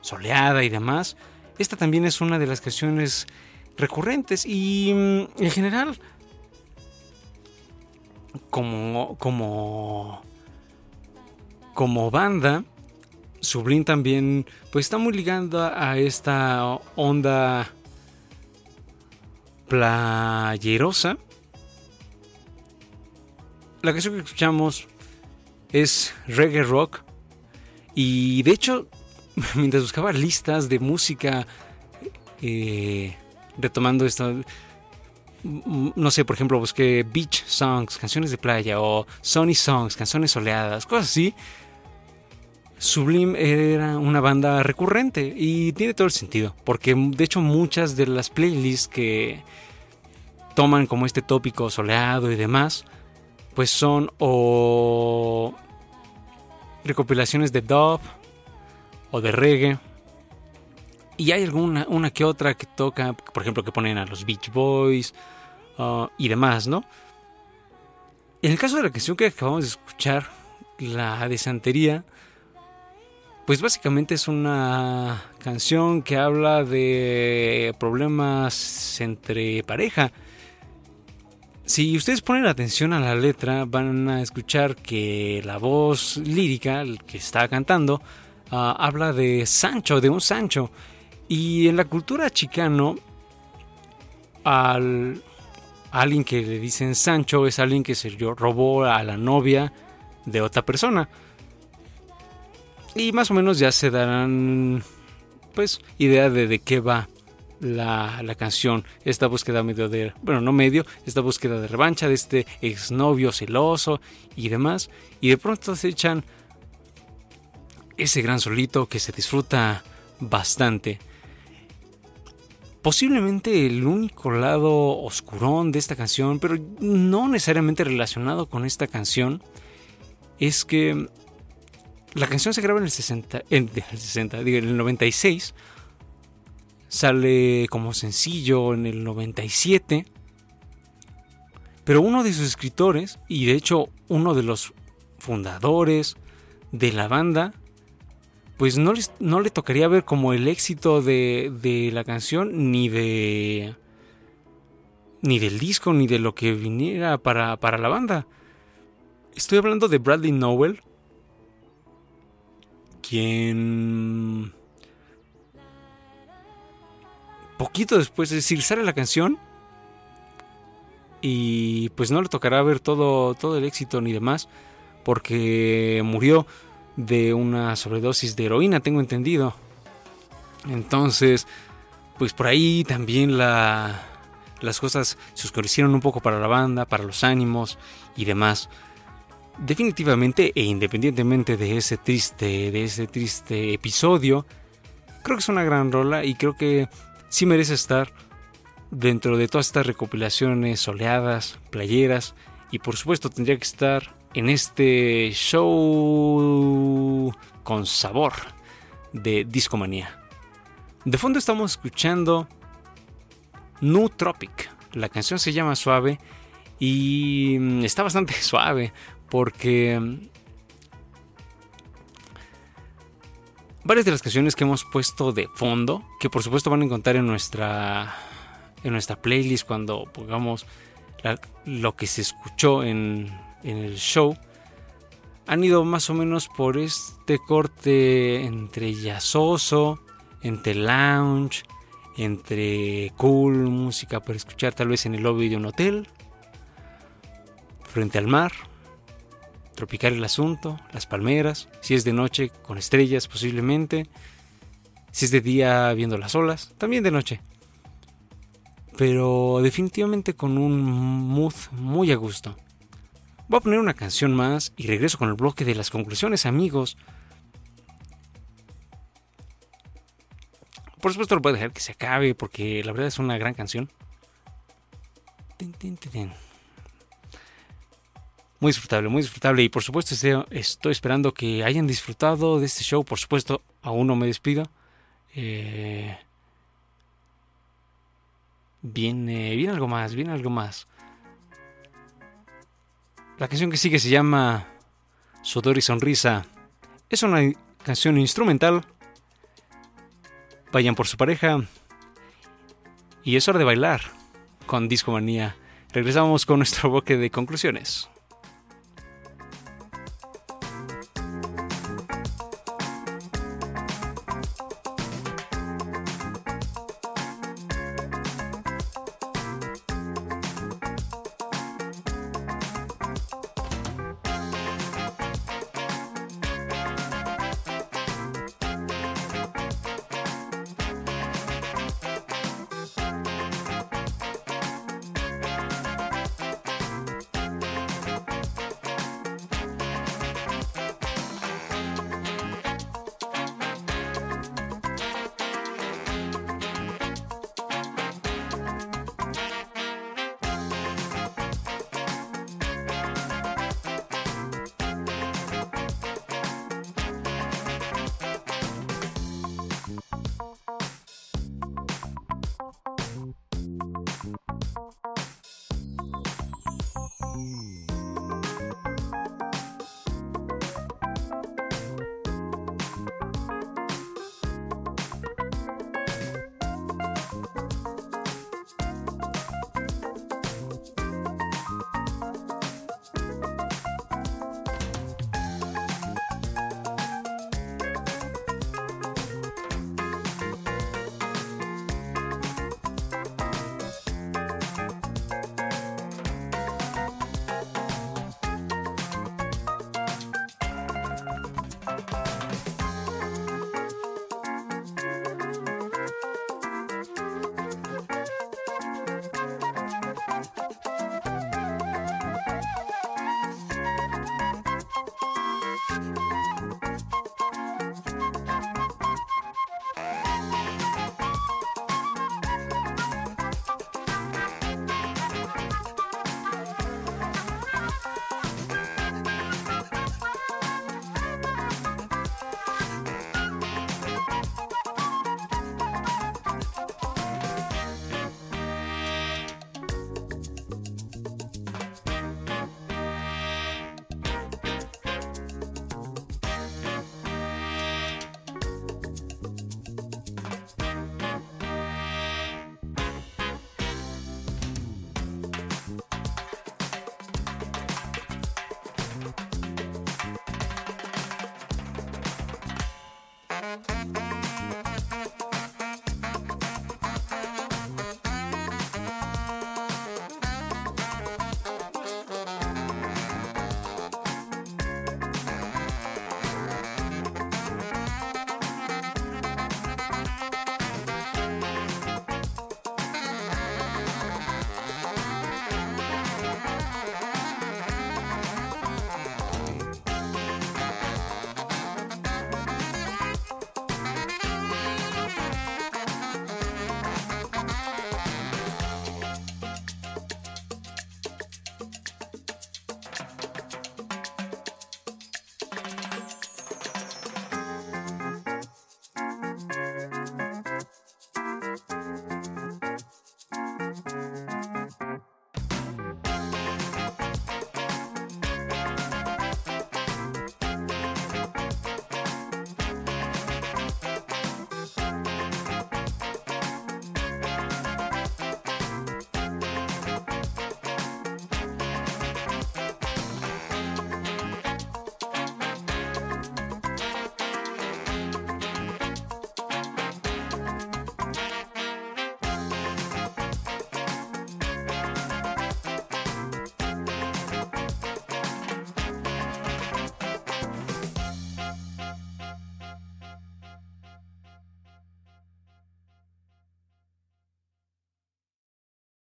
soleada y demás, esta también es una de las canciones recurrentes y mm, en general como como como banda Sublime también pues está muy ligada a esta onda playerosa. La canción que escuchamos es reggae rock y de hecho (laughs) mientras buscaba listas de música eh, retomando esto mm, no sé por ejemplo busqué beach songs canciones de playa o sunny songs canciones soleadas cosas así Sublime era una banda recurrente y tiene todo el sentido, porque de hecho muchas de las playlists que toman como este tópico soleado y demás, pues son o recopilaciones de dub o de reggae. Y hay alguna una que otra que toca, por ejemplo, que ponen a los Beach Boys uh, y demás, ¿no? En el caso de la canción que acabamos de escuchar, la de Santería, pues básicamente es una canción que habla de problemas entre pareja. Si ustedes ponen atención a la letra, van a escuchar que la voz lírica, el que está cantando, ah, habla de Sancho, de un Sancho. Y en la cultura chicano, al alguien que le dicen Sancho es alguien que se robó a la novia de otra persona. Y más o menos ya se darán, pues, idea de, de qué va la, la canción. Esta búsqueda medio de, bueno, no medio, esta búsqueda de revancha de este exnovio celoso y demás. Y de pronto se echan ese gran solito que se disfruta bastante. Posiblemente el único lado oscurón de esta canción, pero no necesariamente relacionado con esta canción, es que la canción se graba en el 60, en el 60, digo, en el 96. Sale como sencillo en el 97. Pero uno de sus escritores, y de hecho uno de los fundadores de la banda, pues no, le tocaría ver como el éxito de, de la canción, ni de. ni del disco, ni de lo que viniera para, para la banda. Estoy hablando de Bradley Nowell, quien poquito después, es decir, sale la canción y pues no le tocará ver todo, todo el éxito ni demás, porque murió de una sobredosis de heroína, tengo entendido. Entonces, pues por ahí también la, las cosas se oscurecieron un poco para la banda, para los ánimos y demás definitivamente e independientemente de ese triste, de ese triste episodio, creo que es una gran rola y creo que sí merece estar dentro de todas estas recopilaciones soleadas, playeras y por supuesto tendría que estar en este show con sabor de Discomanía. De fondo estamos escuchando New Tropic. La canción se llama Suave y mm, está bastante (laughs) suave porque mm, varias de las canciones que hemos puesto de fondo, que por supuesto van a encontrar en nuestra en nuestra playlist cuando pongamos lo que se escuchó en, en el show, han ido más o menos por este corte entre jazzoso, entre lounge, entre cool, música para escuchar tal vez en el lobby de un hotel, frente al mar tropical el asunto, las palmeras, si es de noche con estrellas posiblemente, si es de día viendo las olas, también de noche. Pero definitivamente con un mood muy a gusto. Voy a poner una canción más y regreso con el bloque de las conclusiones, amigos. Por supuesto lo voy a dejar que se acabe porque la verdad es una gran canción. Muy disfrutable, muy disfrutable. Y por supuesto este- estoy esperando que hayan disfrutado de este show. Por supuesto, aún no me despido. Eh, viene, viene algo más, viene algo más. La canción que sigue se llama Sudor y Sonrisa. Es una canción instrumental. Vayan por su pareja. Y es hora de bailar con Discomanía. Regresamos con nuestro (laughs) bloque de conclusiones.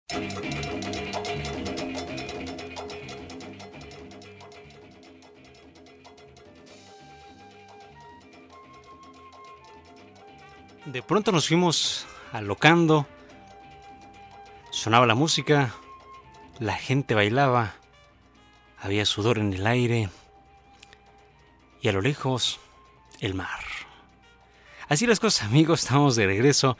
De pronto nos fuimos alocando. Sonaba la música, la gente bailaba, había sudor en el aire y a lo lejos el mar. Así las cosas amigos, estamos de regreso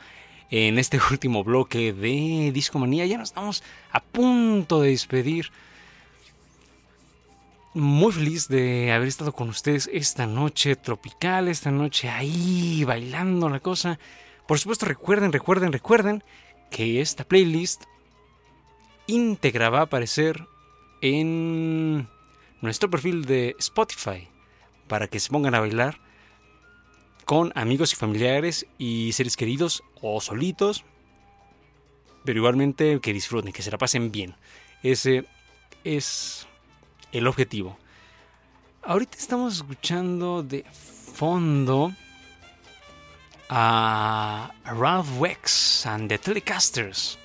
en este (laughs) último bloque de Discomanía. Ya nos estamos a punto de despedir. Muy feliz de haber estado con ustedes esta noche tropical, esta noche ahí bailando la cosa. Por supuesto, recuerden, recuerden, recuerden que esta playlist íntegra va a aparecer en nuestro perfil de Spotify para que se pongan a bailar con amigos y familiares y seres queridos o solitos, pero igualmente que disfruten, que se la pasen bien. Ese es el objetivo. Ahorita estamos escuchando de fondo a Ralph Wex and the Telecasters.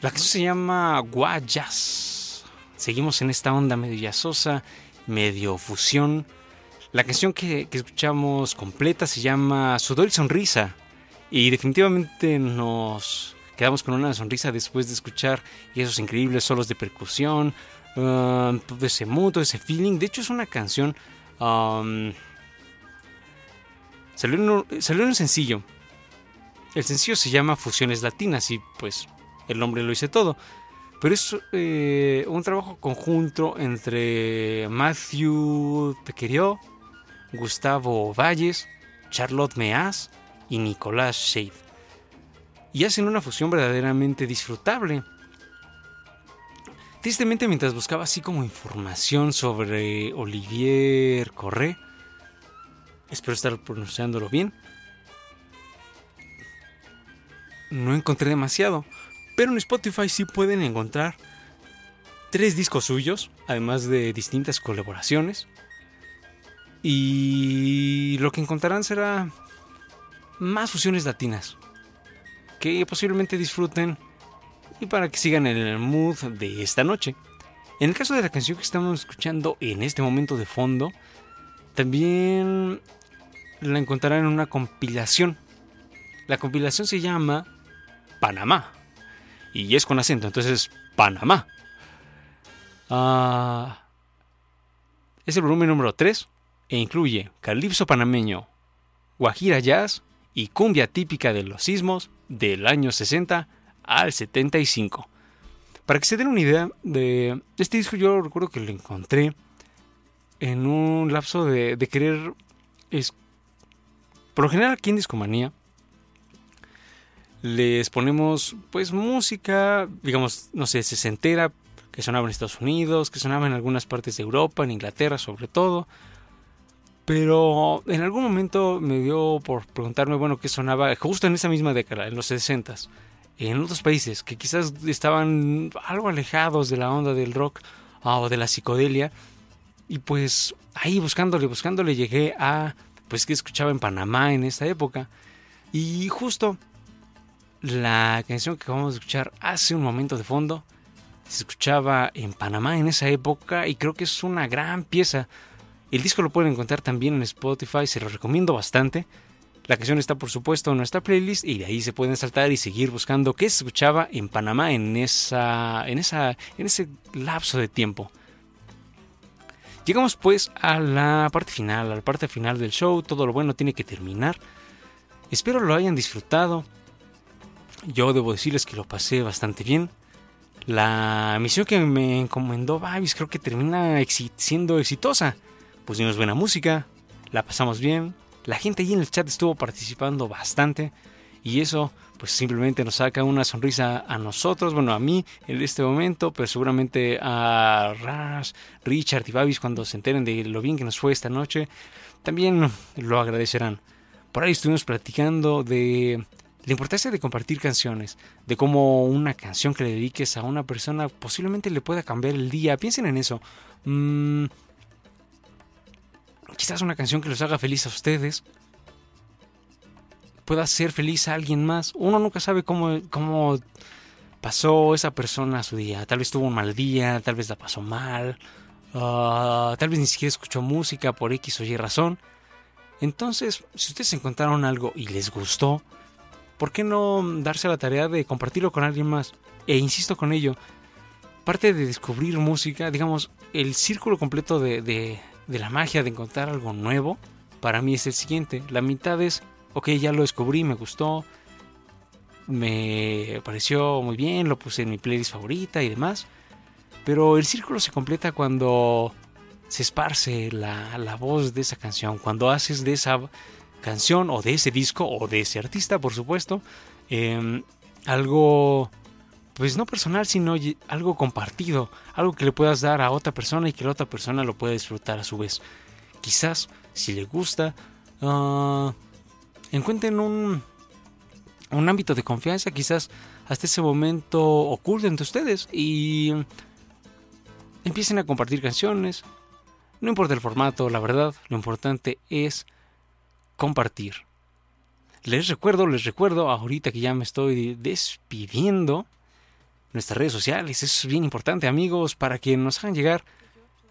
La canción se llama Guayas. Seguimos en esta onda medio medio fusión. La canción que, escuchamos completa se llama Sudor y Sonrisa. Y definitivamente nos quedamos con una sonrisa después de escuchar esos increíbles solos de percusión, um, ese mood, ese feeling. De hecho, es una canción. um, salió, en un, sencillo. El sencillo se llama Fusiones Latinas y pues el nombre lo dice todo. Pero es eh, un trabajo conjunto entre Matthew Pequerió, Gustavo Valles, Charlotte Meaz y Nicolás Shade. Y hacen una fusión verdaderamente disfrutable. Tristemente, mientras buscaba así como información sobre Olivier Corré, espero estar pronunciándolo bien, no encontré demasiado. Pero en Spotify sí pueden encontrar tres discos suyos, además de distintas colaboraciones. Y lo que encontrarán será más fusiones latinas que posiblemente disfruten y para que sigan el mood de esta noche. En el caso de la canción que estamos escuchando en este momento de fondo, también la encontrarán en una compilación. La compilación se llama Panamá y es con acento, entonces Panamá. Ah, es el volumen número 3 e incluye calipso panameño, guajira jazz y cumbia típica de los sismos del año 60 al 75. Para que se den una idea de este disco, yo recuerdo que lo encontré en un lapso de, querer. Por lo general, aquí en Discomanía les ponemos pues música, digamos, no sé, sesentera, que sonaba en Estados Unidos, que sonaba en algunas partes de Europa, en Inglaterra sobre todo. Pero en algún momento me dio por preguntarme, bueno, qué sonaba justo en esa misma década, en los 60 en otros países que quizás estaban algo alejados de la onda del rock ah, o de la psicodelia. Y pues ahí buscándole, buscándole llegué a, pues que escuchaba en Panamá en esta época. Y justo la canción que acabamos de escuchar hace un momento de fondo se escuchaba en Panamá en esa época y creo que es una gran pieza. El disco lo pueden encontrar también en Spotify, se lo recomiendo bastante. La canción está por supuesto en nuestra playlist y de ahí se pueden saltar y seguir buscando qué se escuchaba en Panamá en esa en esa en ese lapso de tiempo. Llegamos pues a la parte final, a la parte final del show, todo lo bueno tiene que terminar. Espero lo hayan disfrutado. Yo debo decirles que lo pasé bastante bien. La misión que me encomendó Babis creo que termina siendo exitosa. Pusimos buena música, la pasamos bien, la gente ahí en el chat estuvo participando bastante y eso pues simplemente nos saca una sonrisa a nosotros, bueno a mí en este momento, pero seguramente a Ras, Richard y Babis cuando se enteren de lo bien que nos fue esta noche, también lo agradecerán. Por ahí estuvimos platicando de la importancia de compartir canciones, de cómo una canción que le dediques a una persona posiblemente le pueda cambiar el día. Piensen en eso. Mm, quizás una canción que los haga feliz a ustedes. pueda hacer feliz a alguien más. Uno nunca sabe cómo, cómo pasó esa persona su día. Tal vez tuvo un mal día, tal vez la pasó mal, ah, tal vez ni siquiera escuchó música por X o Y razón. Entonces, si ustedes encontraron algo y les gustó, ¿por qué no darse la tarea de compartirlo con alguien más? E insisto con ello, parte de descubrir música, digamos, el círculo completo de, de- de la magia de encontrar algo nuevo, para mí es el siguiente. La mitad es, ok, ya lo descubrí, me gustó, me pareció muy bien, lo puse en mi playlist favorita y demás. Pero el círculo se completa cuando se esparce la, la voz de esa canción, cuando haces de esa canción o de ese disco o de ese artista, por supuesto, em, algo, pues no personal, sino algo compartido, algo que le puedas dar a otra persona y que la otra persona lo pueda disfrutar a su vez. Quizás, si le gusta, ah, encuentren un, un ámbito de confianza, quizás hasta ese momento oculto entre ustedes y empiecen a compartir canciones. No importa el formato, la verdad, lo importante es compartir. Les recuerdo, les recuerdo, ahorita que ya me estoy despidiendo, nuestras redes sociales, eso es bien importante amigos, para que nos hagan llegar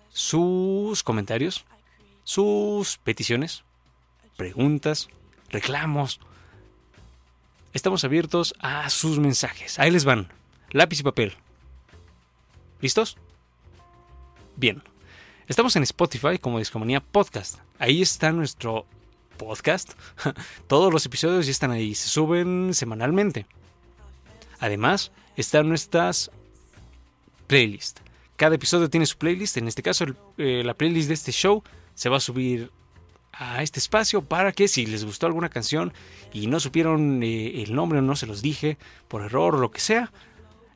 sus comentarios, sus peticiones, preguntas, reclamos. Estamos abiertos a sus mensajes. Ahí les van. Lápiz y papel. ¿Listos? Bien. Estamos en Spotify como Discomanía Podcast. Ahí está nuestro podcast. (laughs) Todos los episodios ya están ahí. Se suben semanalmente. Además, están nuestras playlists. Cada episodio tiene su playlist. En este caso, eh, la playlist de este show se va a subir a este espacio para que si les gustó alguna canción y no supieron eh, el nombre o no se los dije por error o lo que sea,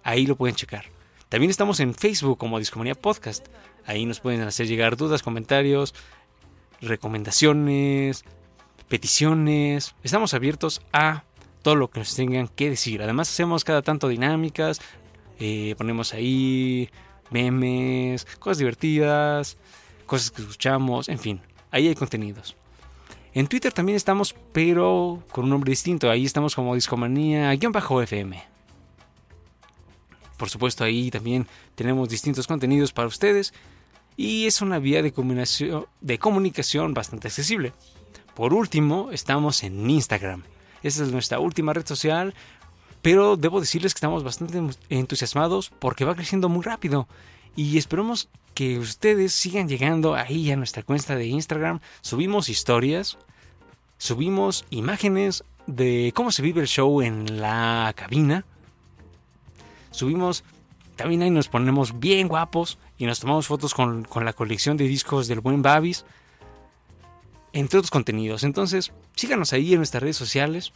ahí lo pueden checar. También estamos en Facebook como Discomanía Podcast. Ahí nos pueden hacer llegar dudas, comentarios, recomendaciones, peticiones. Estamos abiertos a todo lo que nos tengan que decir. Además hacemos cada tanto dinámicas, eh, ponemos ahí memes, cosas divertidas, cosas que escuchamos, en fin, ahí hay contenidos. En Twitter también estamos, pero con un nombre distinto. Ahí estamos como Discomanía-FM. Por supuesto, ahí también tenemos distintos contenidos para ustedes. Y es una vía de comunicación, de comunicación bastante accesible. Por último, estamos en Instagram. Esa es nuestra última red social. Pero debo decirles que estamos bastante entusiasmados porque va creciendo muy rápido. Y esperamos que ustedes sigan llegando ahí a nuestra cuenta de Instagram. Subimos historias, subimos imágenes de cómo se vive el show en la cabina. Subimos, también ahí nos ponemos bien guapos y nos tomamos fotos con, con la colección de discos del buen Babis. Entre otros contenidos. Entonces, síganos ahí en nuestras redes sociales.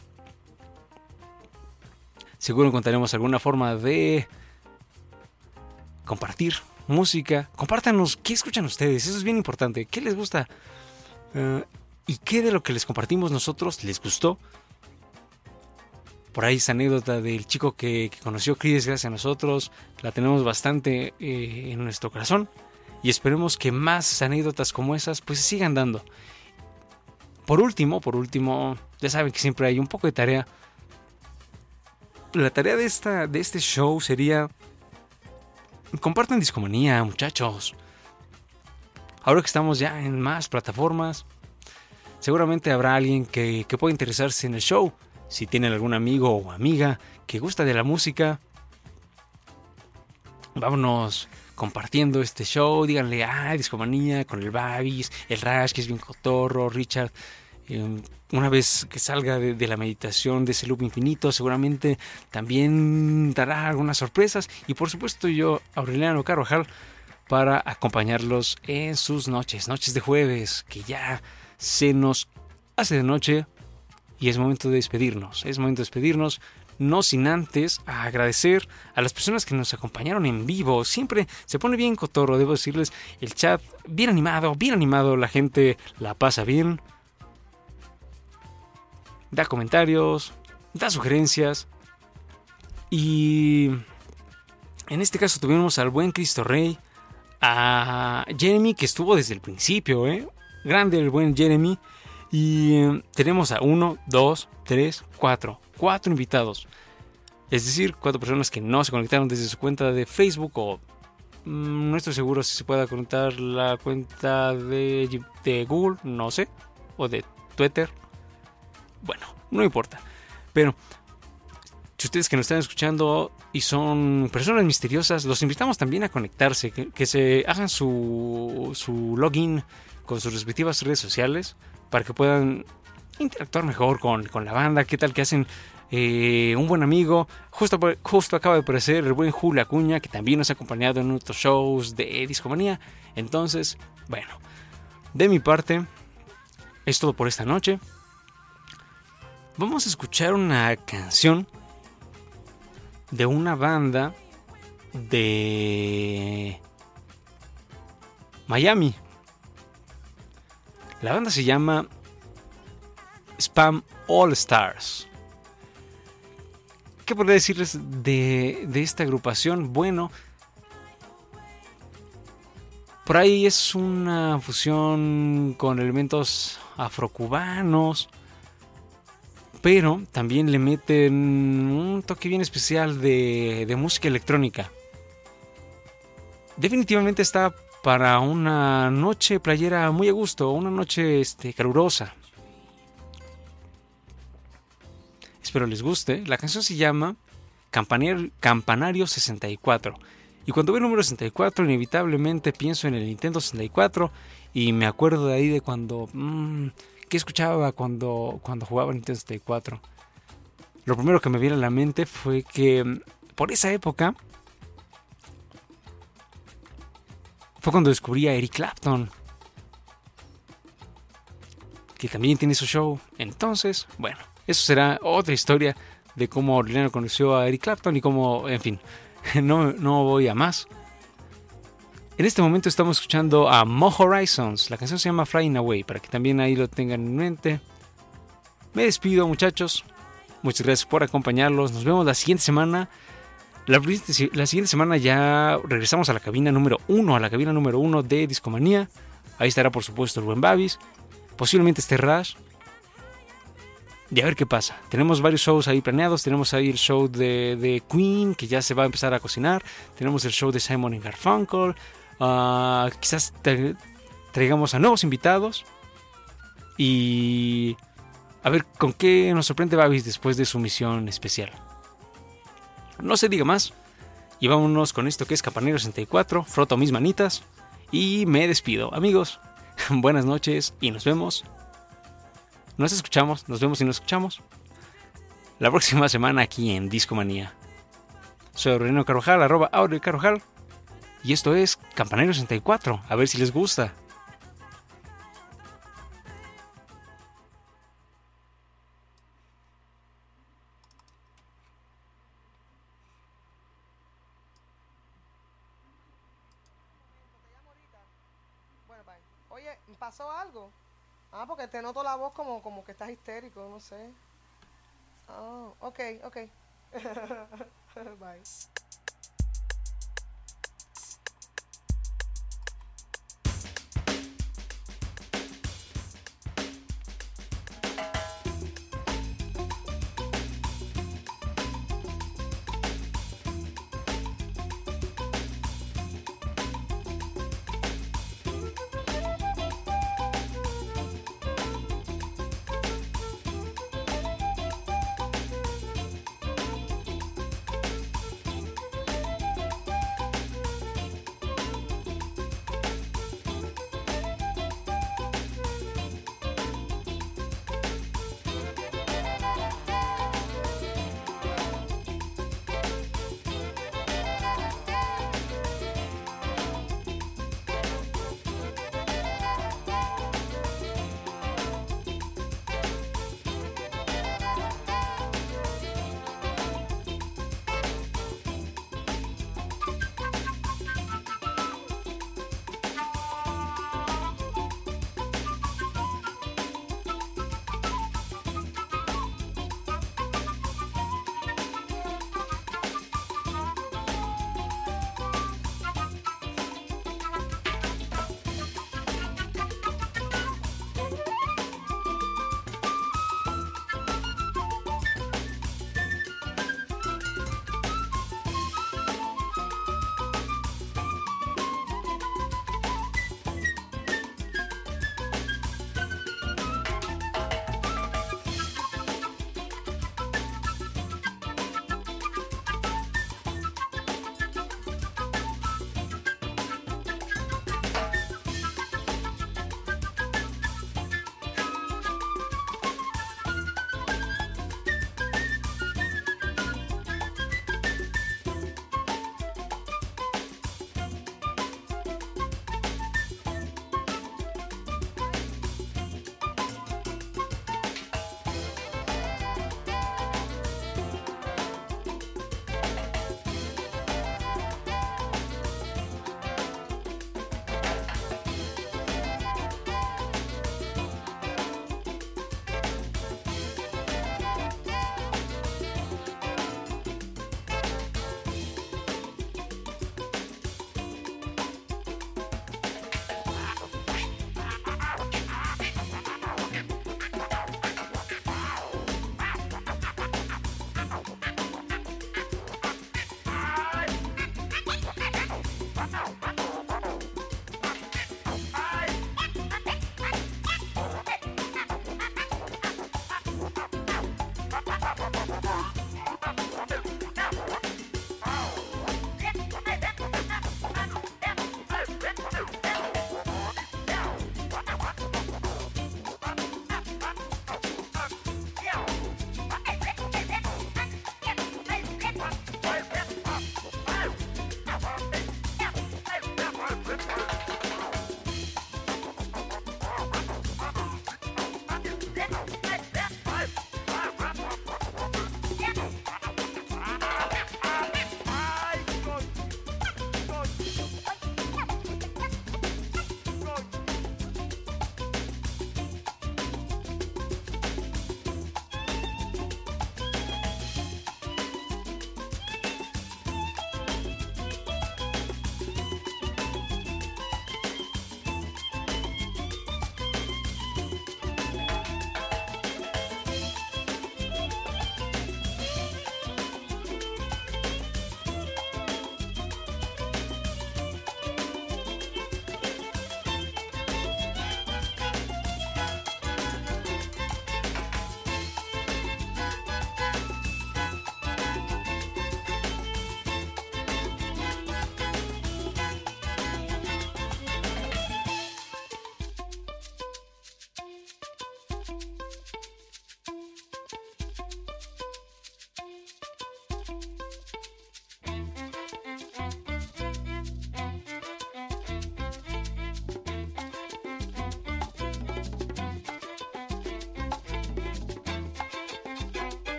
Seguro encontraremos alguna forma de compartir música. Compártanos qué escuchan ustedes. Eso es bien importante. ¿Qué les gusta? Eh, ¿Y qué de lo que les compartimos nosotros les gustó? Por ahí esa anécdota del chico que, conoció Chris gracias a nosotros. La tenemos bastante eh, en nuestro corazón. Y esperemos que más anécdotas como esas pues sigan dando. Por último, por último, ya saben que siempre hay un poco de tarea. La tarea de, esta, de este show sería compartan discomanía, muchachos. Ahora que estamos ya en más plataformas, seguramente habrá alguien que, que pueda interesarse en el show. Si tienen algún amigo o amiga que gusta de la música, vámonos compartiendo este show. Díganle, ah, discomanía con el Babis, el Rash, que es bien cotorro, Richard. Eh, una vez que salga de, de la meditación de ese loop infinito, seguramente también dará algunas sorpresas. Y por supuesto, yo, Aureliano Carvajal, para acompañarlos en sus noches, noches de jueves, que ya se nos hace de noche y es momento de despedirnos. Es momento de despedirnos, no sin antes agradecer a las personas que nos acompañaron en vivo. Siempre se pone bien cotorro, debo decirles, el chat bien animado, bien animado, la gente la pasa bien. Da comentarios, da sugerencias. Y en este caso tuvimos al buen Cristo Rey, a Jeremy que estuvo desde el principio, ¿eh? Grande el buen Jeremy. Y eh, tenemos a uno, dos, tres, cuatro. Cuatro invitados. Es decir, cuatro personas que no se conectaron desde su cuenta de Facebook o mm, no estoy seguro si se pueda conectar la cuenta de, de Google, no sé, o de Twitter. Bueno, no importa. Pero si ustedes que nos están escuchando y son personas misteriosas, los invitamos también a conectarse, que, se hagan su, su login con sus respectivas redes sociales para que puedan interactuar mejor con, con la banda, qué tal que hacen eh, un buen amigo. Justo, justo acaba de aparecer el buen Julio Acuña, que también nos ha acompañado en otros shows de Discomanía. Entonces, bueno, de mi parte, es todo por esta noche. Vamos a escuchar una canción de una banda de Miami. La banda se llama Spam All Stars. ¿Qué podría decirles de, de esta agrupación? Bueno, por ahí es una fusión con elementos afrocubanos, pero también le meten un toque bien especial de, de música electrónica. Definitivamente está para una noche playera muy a gusto, una noche este, calurosa. Espero les guste. La canción se llama Campanario, Campanario 64. Y cuando veo el número 64, inevitablemente pienso en el Nintendo 64 y me acuerdo de ahí de cuando... Mmm, ¿Qué escuchaba cuando, cuando jugaba Nintendo 64? Lo primero que me viene a la mente fue que mm, por esa época fue cuando descubrí a Eric Clapton. Que también tiene su show. Entonces, bueno, eso será otra historia de cómo Orlando conoció a Eric Clapton y cómo, en fin, (laughs) no, no voy a más. En este momento estamos escuchando a Mo Horizons. La canción se llama Flying Away, para que también ahí lo tengan en mente. Me despido, muchachos. Muchas gracias por acompañarlos. Nos vemos la siguiente semana. La, la siguiente semana ya regresamos a la cabina número 1, a la cabina número 1 de Discomanía. Ahí estará, por supuesto, el buen Babis. Posiblemente esté Rash. Y a ver qué pasa. Tenemos varios shows ahí planeados. Tenemos ahí el show de, de Queen, que ya se va a empezar a cocinar. Tenemos el show de Simon y Garfunkel. Uh, quizás tra traigamos a nuevos invitados. Y a ver con qué nos sorprende Babis después de su misión especial. No se diga más. Y vámonos con esto que es Campanero 64. Froto mis manitas. Y me despido. Amigos, (laughs) buenas noches y nos vemos. Nos escuchamos, nos vemos y nos escuchamos. La próxima semana aquí en Discomanía. Soy René Carvajal, arroba Audio Carvajal. Y esto es Campanero 64. A ver si les gusta. ¿pasó algo? Ah, porque te noto la voz como, como que estás histérico, no sé. Ah, ok, ok. (laughs) bye.